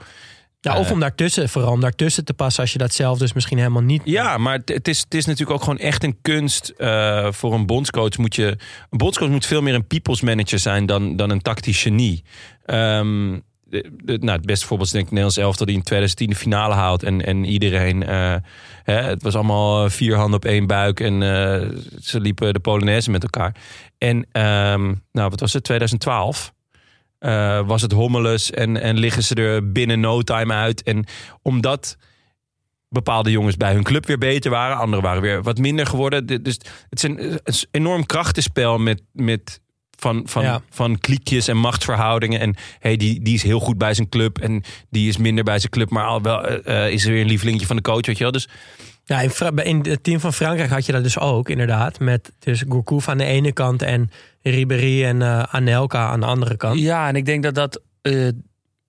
Ja, of Eh. om daartussen, vooral om daartussen te passen als je dat zelf dus misschien helemaal niet. Ja, maar het- is, het is natuurlijk ook gewoon echt een kunst. eh, voor een bondscoach moet je. Een bondscoach moet veel meer een people's manager zijn dan, dan een tactisch genie. Ehm, de, de- nou, het beste voorbeeld is denk ik Nederlands elftal die in 2010 de finale haalt. En, en iedereen. eh, hè, het was allemaal vier handen op één buik. En ze liepen de Polonaise met elkaar. En ehm, nou, wat was het? 2012. Eh, was het hommeles en, en liggen ze er binnen no time uit. En omdat bepaalde jongens bij hun club weer beter waren. Anderen waren weer wat minder geworden. Dus het is een, een enorm krachtenspel met, met van, van, Ja. van kliekjes en machtsverhoudingen. En hey, die, die is heel goed bij zijn club. En die is minder bij zijn club. Maar al wel eh, eh, is er weer een lievelingetje van de coach. Weet je wel? Dus Ja, in, het team van Frankrijk had je dat dus ook, inderdaad. Met dus Gourcuff aan de ene kant en Ribéry en eh, Anelka aan de andere kant. Ja, en ik denk dat dat. eh,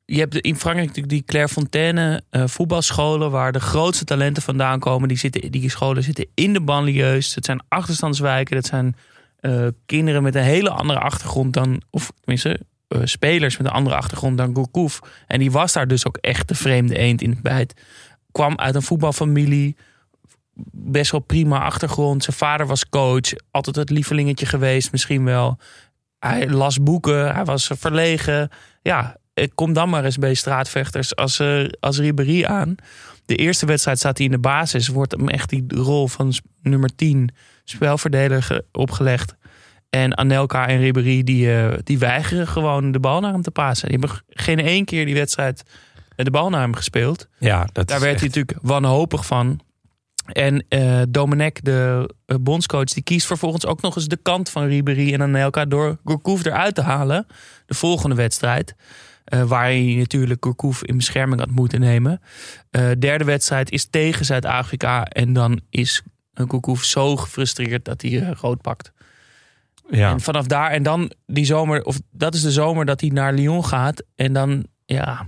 je hebt in Frankrijk natuurlijk die Clairefontaine eh voetbalscholen waar de grootste talenten vandaan komen. Die, zitten, die scholen zitten in de banlieues. Het zijn achterstandswijken. Dat zijn kinderen met een hele andere achtergrond dan. Of tenminste, spelers met een andere achtergrond dan Gourcuff. En die was daar dus ook echt de vreemde eend in het bijt. Kwam uit een voetbalfamilie. Best wel prima achtergrond. Zijn vader was coach. Altijd het lievelingetje geweest, misschien wel. Hij las boeken. Hij was verlegen. Ja, ik kom dan maar eens bij straatvechters als, eh, als Ribéry aan. De eerste wedstrijd staat hij in de basis. Wordt hem echt die rol van nummer 10 spelverdeler ge- opgelegd. En Anelka en Ribéry die, eh, die weigeren gewoon de bal naar hem te passen. Die hebben geen één keer die wedstrijd eh, de bal naar hem gespeeld. ja, dat Daar werd hij natuurlijk wanhopig van. En eh Domenech, de eh, bondscoach, die kiest vervolgens ook nog eens de kant van Ribéry en Anelka door Gourcuff eruit te halen. De volgende wedstrijd. eh, waar hij natuurlijk Gourcuff in bescherming had moeten nemen. Derde wedstrijd is tegen Zuid-Afrika. En dan is Gourcuff zo gefrustreerd dat hij rood pakt. ja. En vanaf daar, en dan die zomer, of dat is de zomer dat hij naar Lyon gaat. En dan, ja,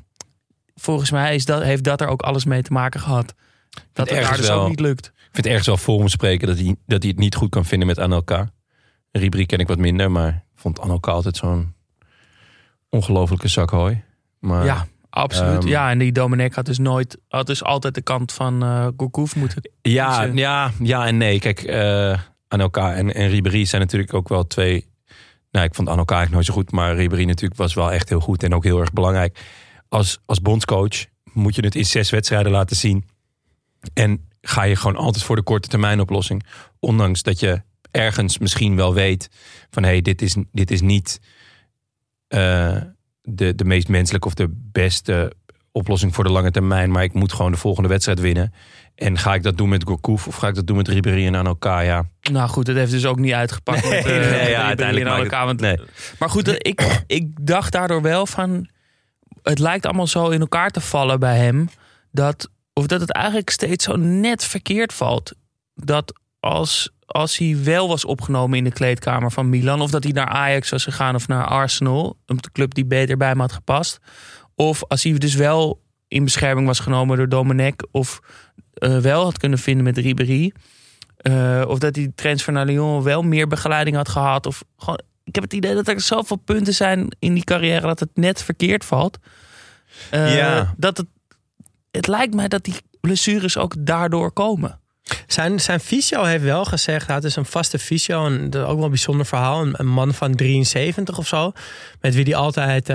volgens mij is dat, heeft dat er ook alles mee te maken gehad. Dat het daar ergens dus wel- ook niet lukt. Ik vind het ergens wel voor hem spreken dat hij, dat hij het niet goed kan vinden met Anelka. Ribéry ken ik wat minder, maar vond Anelka altijd zo'n ongelofelijke zak hooi. Maar, Ja, absoluut. Ehm, ja, en die Domenech had dus nooit, had dus altijd de kant van eh Gourcuff moeten. Ja, ja, ja en nee. Kijk, eh Anelka en, en Ribéry zijn natuurlijk ook wel twee... Nou, ik vond Anelka eigenlijk nooit zo goed. Maar Ribéry natuurlijk was wel echt heel goed en ook heel erg belangrijk. Als, als bondscoach moet je het in zes wedstrijden laten zien. En ga je gewoon altijd voor de korte termijn oplossing. Ondanks dat je ergens misschien wel weet van... hé, hey, dit, is, dit is niet eh, de, de meest menselijke of de beste oplossing voor de lange termijn. Maar ik moet gewoon de volgende wedstrijd winnen. En ga ik dat doen met Gourcuff of ga ik dat doen met Ribéry en Anelka? Ja, Nou goed, het heeft dus ook niet uitgepakt. met, eh, nee, met ja, uiteindelijk en elkaar, want- nee. Maar goed, eh, ik, ik dacht daardoor wel van. Het lijkt allemaal zo in elkaar te vallen bij hem. Dat, of dat het eigenlijk steeds zo net verkeerd valt. Dat als, als hij wel was opgenomen in de kleedkamer van Milan. Of dat hij naar Ajax was gegaan of naar Arsenal. Een club die beter bij hem had gepast. Of als hij dus wel in bescherming was genomen door Domenech. Of eh, wel had kunnen vinden met Ribéry. Eh, of dat die transfer naar Lyon wel meer begeleiding had gehad. Of gewoon, ik heb het idee dat er zoveel punten zijn in die carrière dat het net verkeerd valt. Eh, Ja. Dat het, het lijkt mij dat die blessures ook daardoor komen. Zijn, zijn fysio heeft wel gezegd, hij had dus een vaste fysio, en dat is ook wel een bijzonder verhaal. Een, een man van 73 of zo, met wie hij altijd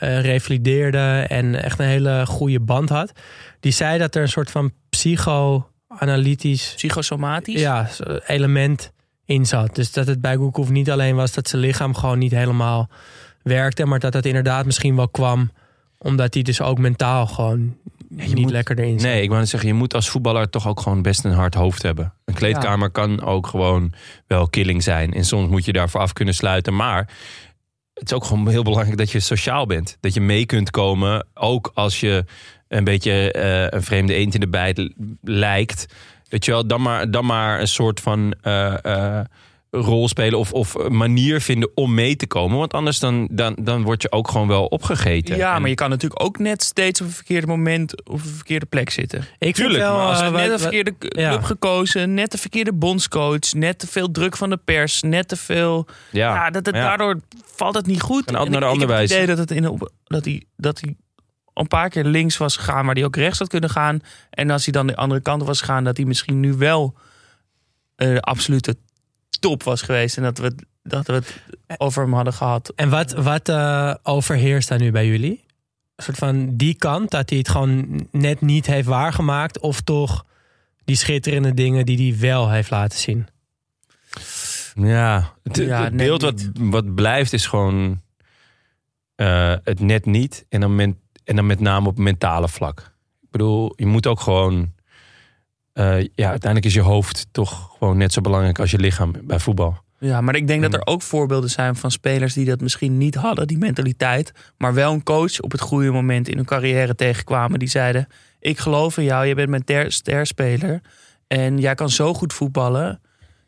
revalideerde en echt een hele goede band had. Die zei dat er een soort van psychoanalytisch Psychosomatisch. ja, element in zat. Dus dat het bij Goekhoff niet alleen was dat zijn lichaam gewoon niet helemaal werkte, maar dat het inderdaad misschien wel kwam omdat hij dus ook mentaal gewoon niet moet- lekker erin zat. Nee, ik wou zeggen, je moet als voetballer toch ook gewoon best een hard hoofd hebben. Een kleedkamer kan ook gewoon wel killing zijn. En soms moet je daarvoor af kunnen sluiten. Maar het is ook gewoon heel belangrijk dat je sociaal bent. Dat je mee kunt komen, ook als je een beetje eh, een vreemde eend in de bijt lijkt. Weet je wel, dan maar, dan maar een soort van eh, eh, rol spelen of, of manier vinden om mee te komen. Want anders dan, dan, dan word je ook gewoon wel opgegeten. Ja, En- maar je kan natuurlijk ook net steeds op een verkeerde moment op een verkeerde plek zitten. Ik vind Tuurlijk, wel, maar als eh, net wat- wat- verkeerde ja. club gekozen, net de verkeerde bondscoach, net te veel druk van de pers, net te veel. ja, Ja, dat het, ja. daardoor valt het niet goed. En naar de ik, ik andere heb het wijze. idee dat, het in dat, hij, dat hij een paar keer links was gegaan, maar die ook rechts had kunnen gaan. En als hij dan de andere kant op was gegaan, dat hij misschien nu wel eh, de absolute top was geweest. En dat we, het- dat we het over hem hadden gehad. En wat, wat eh, overheerst daar nu bij jullie? Een soort van die kant, dat hij het gewoon net niet heeft waargemaakt. Of toch die schitterende dingen die hij wel heeft laten zien. Ja, het, Ja, het net beeld wat, wat blijft is gewoon eh, het net niet. En dan, men, en dan met name op mentale vlak. Ik bedoel, je moet ook gewoon... eh, ja, uiteindelijk is je hoofd toch gewoon net zo belangrijk als je lichaam bij voetbal. Ja, maar ik denk dat er ook voorbeelden zijn van spelers die dat misschien niet hadden, die mentaliteit. Maar wel een coach op het goede moment in hun carrière tegenkwamen. Die zeiden: Ik geloof in jou, je bent mijn ter- sterspeler. En jij kan zo goed voetballen.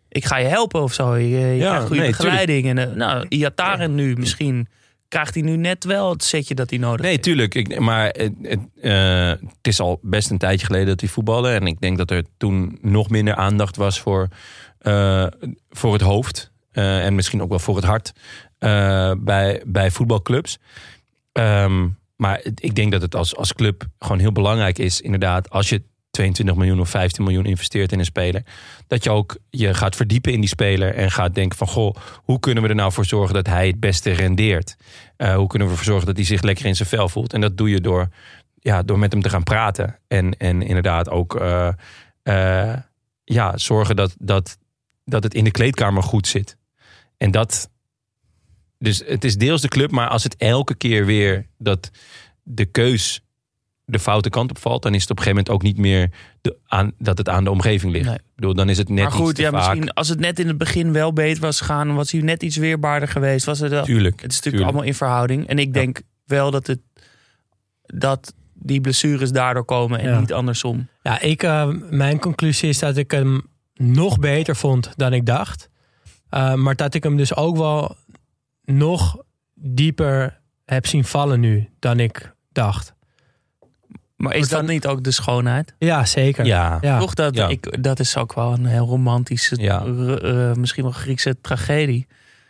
Ik ga je helpen of zo. Je, je Ja, krijgt goede nee, begeleiding. En, eh, nou, Iataren nu misschien. Krijgt hij nu net wel het setje dat hij nodig Nee, heeft. tuurlijk. Ik, maar het, eh, het is al best een tijdje geleden dat hij voetbalde. En ik denk dat er toen nog minder aandacht was voor, eh, voor het hoofd. eh, en misschien ook wel voor het hart bij, bij voetbalclubs. Ehm, maar ik denk dat het als, als club gewoon heel belangrijk is, inderdaad, als je 22 miljoen of 15 miljoen investeert in een speler, dat je ook je gaat verdiepen in die speler en gaat denken van, goh, hoe kunnen we er nou voor zorgen dat hij het beste rendeert? Eh, hoe kunnen we ervoor zorgen dat hij zich lekker in zijn vel voelt? En dat doe je door, ja, door met hem te gaan praten en, en inderdaad ook eh, eh, ja, zorgen dat, dat, dat het in de kleedkamer goed zit. En dat, dus het is deels de club, maar als het elke keer weer dat de keus de foute kant op valt, dan is het op een gegeven moment ook niet meer de, aan, dat het aan de omgeving ligt. Nee. Ik bedoel, dan is het net maar goed, iets te ja, vaak. misschien als het net in het begin wel beter was gegaan, was hij net iets weerbaarder geweest. Was het wel, Tuurlijk. Het is natuurlijk tuurlijk. allemaal in verhouding. En ik denk wel dat, het, dat die blessures daardoor komen en Ja. niet andersom. Ja, ik, eh, mijn conclusie is dat ik hem nog beter vond dan ik dacht. Eh, maar dat ik hem dus ook wel nog dieper heb zien vallen nu dan ik dacht. Maar is dat niet ook de schoonheid? Ja, zeker. Ja. Ja. Toch dat, Ja. ik, dat is ook wel een heel romantische, Ja. r- eh, misschien wel Griekse tragedie.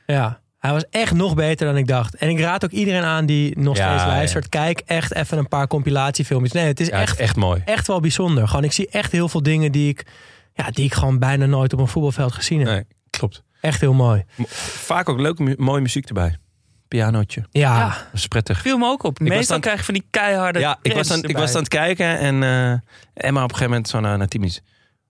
Ja, hij was echt nog beter dan ik dacht. En ik raad ook iedereen aan die nog Ja, steeds ja. luistert. Kijk echt even een paar compilatiefilmpjes. Nee, het is Ja, het is echt, echt mooi. echt wel bijzonder. Gewoon, ik zie echt heel veel dingen die ik, ja, die ik gewoon bijna nooit op een voetbalveld gezien heb. Nee, klopt. Echt heel mooi. Vaak ook leuke, mooie muziek erbij. Pianootje. Ja, Dat is prettig. Viel me ook op. was Meestal aan- krijg je van die keiharde Ja, ik was, aan, ik was aan het kijken en eh, Emma op een gegeven moment zo naar, naar Timmy's.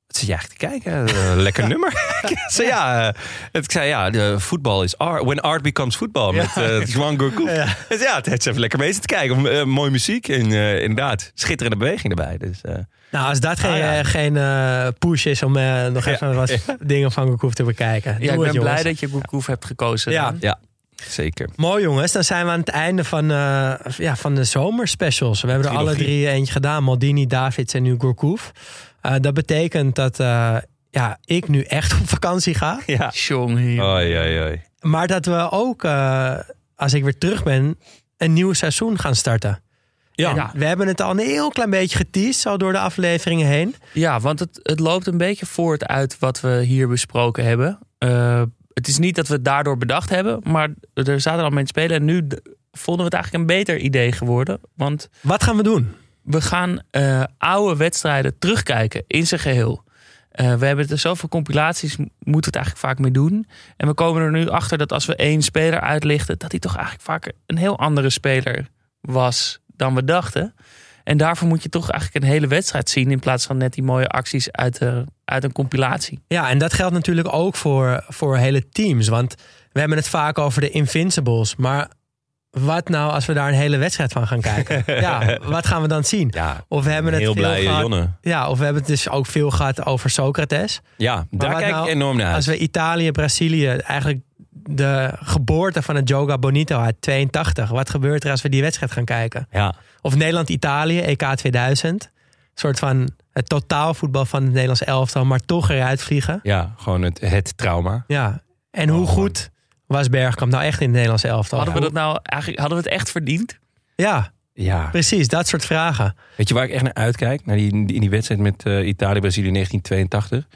Wat zit je eigenlijk te kijken? Eh, lekker nummer. ik zei ja, eh, ik zei ja, de voetbal is art. When art becomes football met Juan Gourcuff. Ja. Dus ja, het is even lekker bezig te kijken. Mooie muziek en inderdaad schitterende beweging erbij. Dus eh, nou als dat geen, Ah, ja. geen eh, push is om nog Ja. even wat dingen van Gourcuff te bekijken. Ja, ik het, ben blij dat je Gourcuff hebt gekozen. Ja. dan. ja, zeker. Mooi jongens, dan zijn we aan het einde van, eh, ja, van de zomerspecials. We hebben er alle drie eentje gedaan. Maldini, Davids en nu Gourcuff. Eh, dat betekent dat eh, ja, ik nu echt op vakantie ga. Ja. Jong hier. Oei, oei, oei. Maar dat we ook, eh, als ik weer terug ben, een nieuw seizoen gaan starten. Ja. Ja. We hebben het al een heel klein beetje geteased, zo door de afleveringen heen. Ja, want het, het loopt een beetje voort uit wat we hier besproken hebben. Het is niet dat we het daardoor bedacht hebben, maar er zaten al mensen spelen. En nu vonden we het eigenlijk een beter idee geworden. Want Wat gaan we doen? we gaan eh, oude wedstrijden terugkijken in zijn geheel. Eh, we hebben er zoveel compilaties, moeten we het eigenlijk vaak mee doen. En we komen er nu achter dat als we één speler uitlichten, dat hij toch eigenlijk vaak een heel andere speler was dan we dachten. En daarvoor moet je toch eigenlijk een hele wedstrijd zien in plaats van net die mooie acties uit, de, uit een compilatie. Ja, en dat geldt natuurlijk ook voor, voor hele teams. Want we hebben het vaak over de Invincibles. Maar wat nou als we daar een hele wedstrijd van gaan kijken? ja, wat gaan we dan zien? Ja, Of we hebben het heel veel blij, gehad, Jonne. Ja, of we hebben het dus ook veel gehad over Socrates. Ja, daar kijk nou ik enorm naar uit. Als we Italië, Brazilië, eigenlijk de geboorte van het Joga Bonito uit 82. Wat gebeurt er als we die wedstrijd gaan kijken? Ja. Of Nederland-Italië, EK 2000. soort van het totaalvoetbal van het Nederlands elftal, maar toch eruit vliegen. Ja, gewoon het, het trauma. Ja. En hoe Oh, goed was Bergkamp nou echt in het Nederlands elftal? Hadden we dat nou eigenlijk hadden we het echt verdiend? Ja, Ja. precies. Dat soort vragen. Weet je waar ik echt naar uitkijk? Naar die, in die wedstrijd met eh, Italië-Brazilië 1982.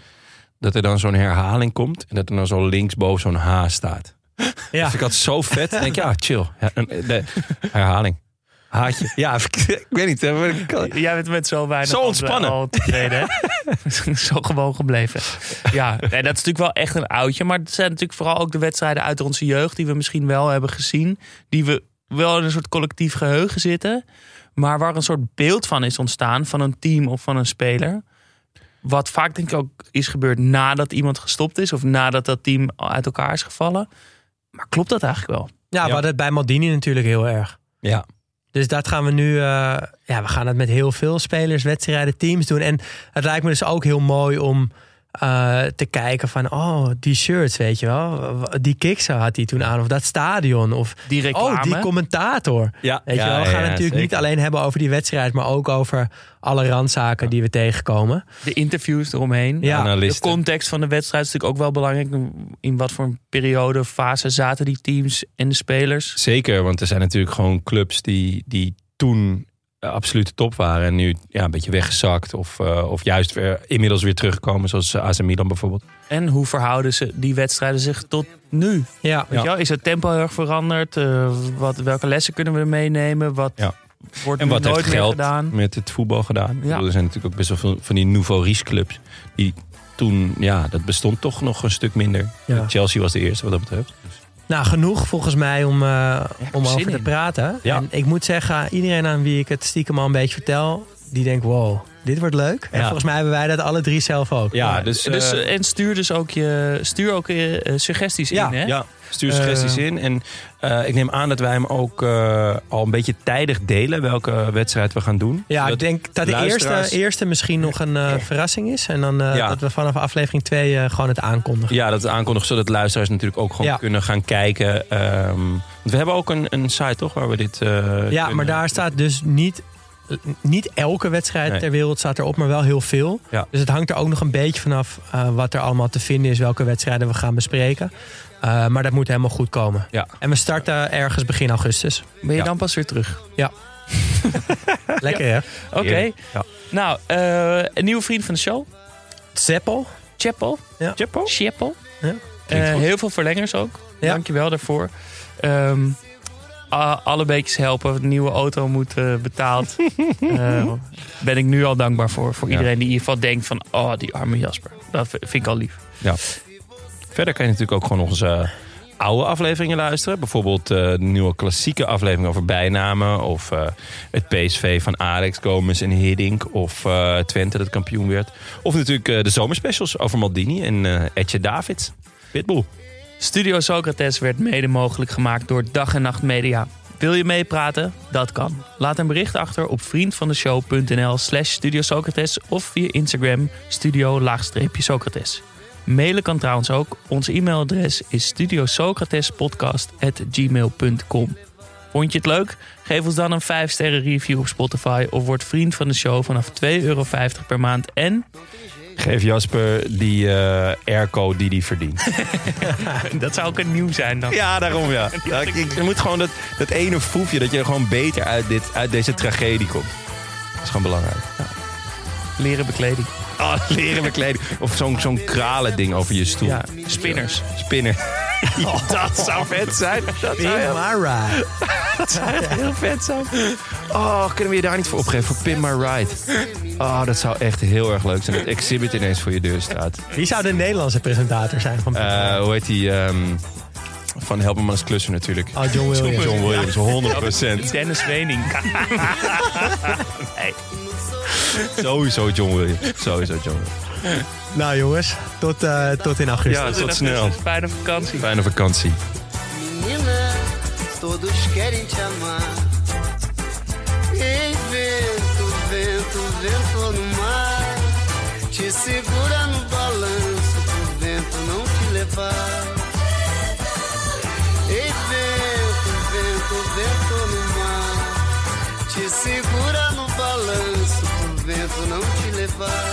Dat er dan zo'n herhaling komt. En dat er dan zo linksboven zo'n H staat. Ja. Dat vind ik altijd zo vet. Denk ik, ja, chill. Ja, een- de herhaling. Haatje. Ja, ik weet niet. hè, maar ik kan- Jij bent met zo weinig Zo al- ontspannen. al tevreden, zo gewoon gebleven. Ja, nee, dat is natuurlijk wel echt een oudje. Maar het zijn natuurlijk vooral ook de wedstrijden uit onze jeugd... die we misschien wel hebben gezien. Die we wel in een soort collectief geheugen zitten. Maar waar een soort beeld van is ontstaan... van een team of van een speler. Wat vaak denk ik ook is gebeurd nadat iemand gestopt is... of nadat dat team uit elkaar is gevallen. Maar klopt dat eigenlijk wel? Ja, we hadden het bij Maldini natuurlijk heel erg. Ja. Dus dat gaan we nu. eh, ja, we gaan het met heel veel spelers, wedstrijden, teams doen. En het lijkt me dus ook heel mooi om eh, te kijken van, oh, die shirts, weet je wel. Die kiksen had hij toen aan, of dat stadion, of Die reclame. oh, die commentator. Ja, Weet je wel, we gaan het natuurlijk niet alleen hebben over die wedstrijd, maar ook over alle randzaken die we tegenkomen. de interviews eromheen. Ja. De Analisten. context van de wedstrijd is natuurlijk ook wel belangrijk. In wat voor een periode, fase zaten die teams en de spelers. Zeker, want er zijn natuurlijk gewoon clubs die, die toen absolute top waren. En nu ja, een beetje weggezakt. Of, eh, of juist weer, inmiddels weer teruggekomen. Zoals eh, AC Milan bijvoorbeeld. En hoe verhouden ze die wedstrijden zich tot nu? Ja, Weet je wel? Is het tempo heel erg veranderd? Eh, wat, welke lessen kunnen we er meenemen? Wat Ja. wordt En nu wat heeft nooit meer geld gedaan? met het voetbal gedaan? Ja. bedoel, Er zijn natuurlijk ook best wel veel van die nouveau riche clubs. Die toen, ja, dat bestond toch nog een stuk minder. Ja. Chelsea was de eerste wat dat betreft. Nou, genoeg volgens mij om, eh, om over te in. praten. Ja. En ik moet zeggen, iedereen aan wie ik het stiekem al een beetje vertel, die denkt, wow, dit wordt leuk. En Ja. volgens mij hebben wij dat alle drie zelf ook. Ja, dus, Dus, eh, eh, en stuur dus ook je stuur ook je suggesties Ja, in. Hè? Ja, stuur suggesties Eh. in. En eh, ik neem aan dat wij hem ook eh, al een beetje tijdig delen welke wedstrijd we gaan doen. Ja, Zodat ik denk dat de luisteraars- eerste, eerste misschien nog een verrassing is. En dan Ja. dat we vanaf aflevering 2 eh, gewoon het aankondigen. Ja, dat aankondigen zodat luisteraars natuurlijk ook gewoon Ja. kunnen gaan kijken. Want we hebben ook een, een site toch waar we dit. Ja, kunnen- maar daar staat dus niet, niet elke wedstrijd Nee. ter wereld staat erop, maar wel heel veel. Ja. Dus het hangt er ook nog een beetje vanaf eh, wat er allemaal te vinden is, welke wedstrijden we gaan bespreken. Eh, maar dat moet helemaal goed komen. Ja. En we starten ergens begin augustus. Ben je Ja. dan pas weer terug? Lekker hè? Oké. Ja. Nou, eh, een nieuwe vriend van de show. Zeppel. Chapel. Ja. Ja. Klinkt Eh, heel veel verlengers ook. Ja. Dankjewel daarvoor. Ehm, alle beetjes helpen. Nieuwe auto moet betaald. Eh, ben ik nu al dankbaar voor. Voor Ja. iedereen die in ieder geval denkt van... Oh, die arme Jasper. Dat vind ik al lief. Verder kan je natuurlijk ook gewoon onze oude afleveringen luisteren. Bijvoorbeeld eh, de nieuwe klassieke aflevering over bijnamen. Of eh, het PSV van Alex, Gomez en Hiddink. Of eh, Twente dat kampioen werd. Of natuurlijk eh, de zomerspecials over Maldini en eh Etje Davids. Pitbull. Studio Socrates werd mede mogelijk gemaakt door Dag en Nacht Media. Wil je meepraten? Dat kan. Laat een bericht achter op vriendvandeshow.nl slash Studio Socrates of via Instagram studio-socrates. Mailen kan trouwens ook. Ons e-mailadres is studiosocratespodcast.gmail.com Vond je het leuk? Geef ons dan een 5 sterren review op Spotify of word vriend van de show vanaf 2,50 euro per maand. En Geef Jasper die eh airco die hij verdient. dat zou ook een nieuw zijn dan. Ja, daarom ja. ja ik, ik- je moet gewoon dat, dat ene foefje, dat je er gewoon beter uit, dit, uit deze tragedie komt. Dat is gewoon belangrijk. Leren bekleding. Ah, leren met kleding. Of zo'n zo'n kralen ding over je stoel. Ja, spinners. Spinnen. dat zou vet zijn. Dat zou heel, Alright. heel vet zijn. Oh, kunnen we je daar niet voor opgeven? Voor Pin My Ride. Oh, dat zou echt heel erg leuk zijn. Dat Exhibit ineens voor je deur staat. Wie zou de Nederlandse presentator zijn van Eh, hoe heet die? ehm, van Help Me als klusser natuurlijk. Oh, John Williams. John Williams, 100%. Dennis Wening. Sowieso John Williams. Sowieso John Williams. Nou jongens, tot, eh, tot in augustus. Ja, tot snel. Fijne vakantie. Fijne vakantie. Menina, todos querem te amar. Ei, vento, vento, vento no mar. Te segura no balanço pro vento não te levar. lover.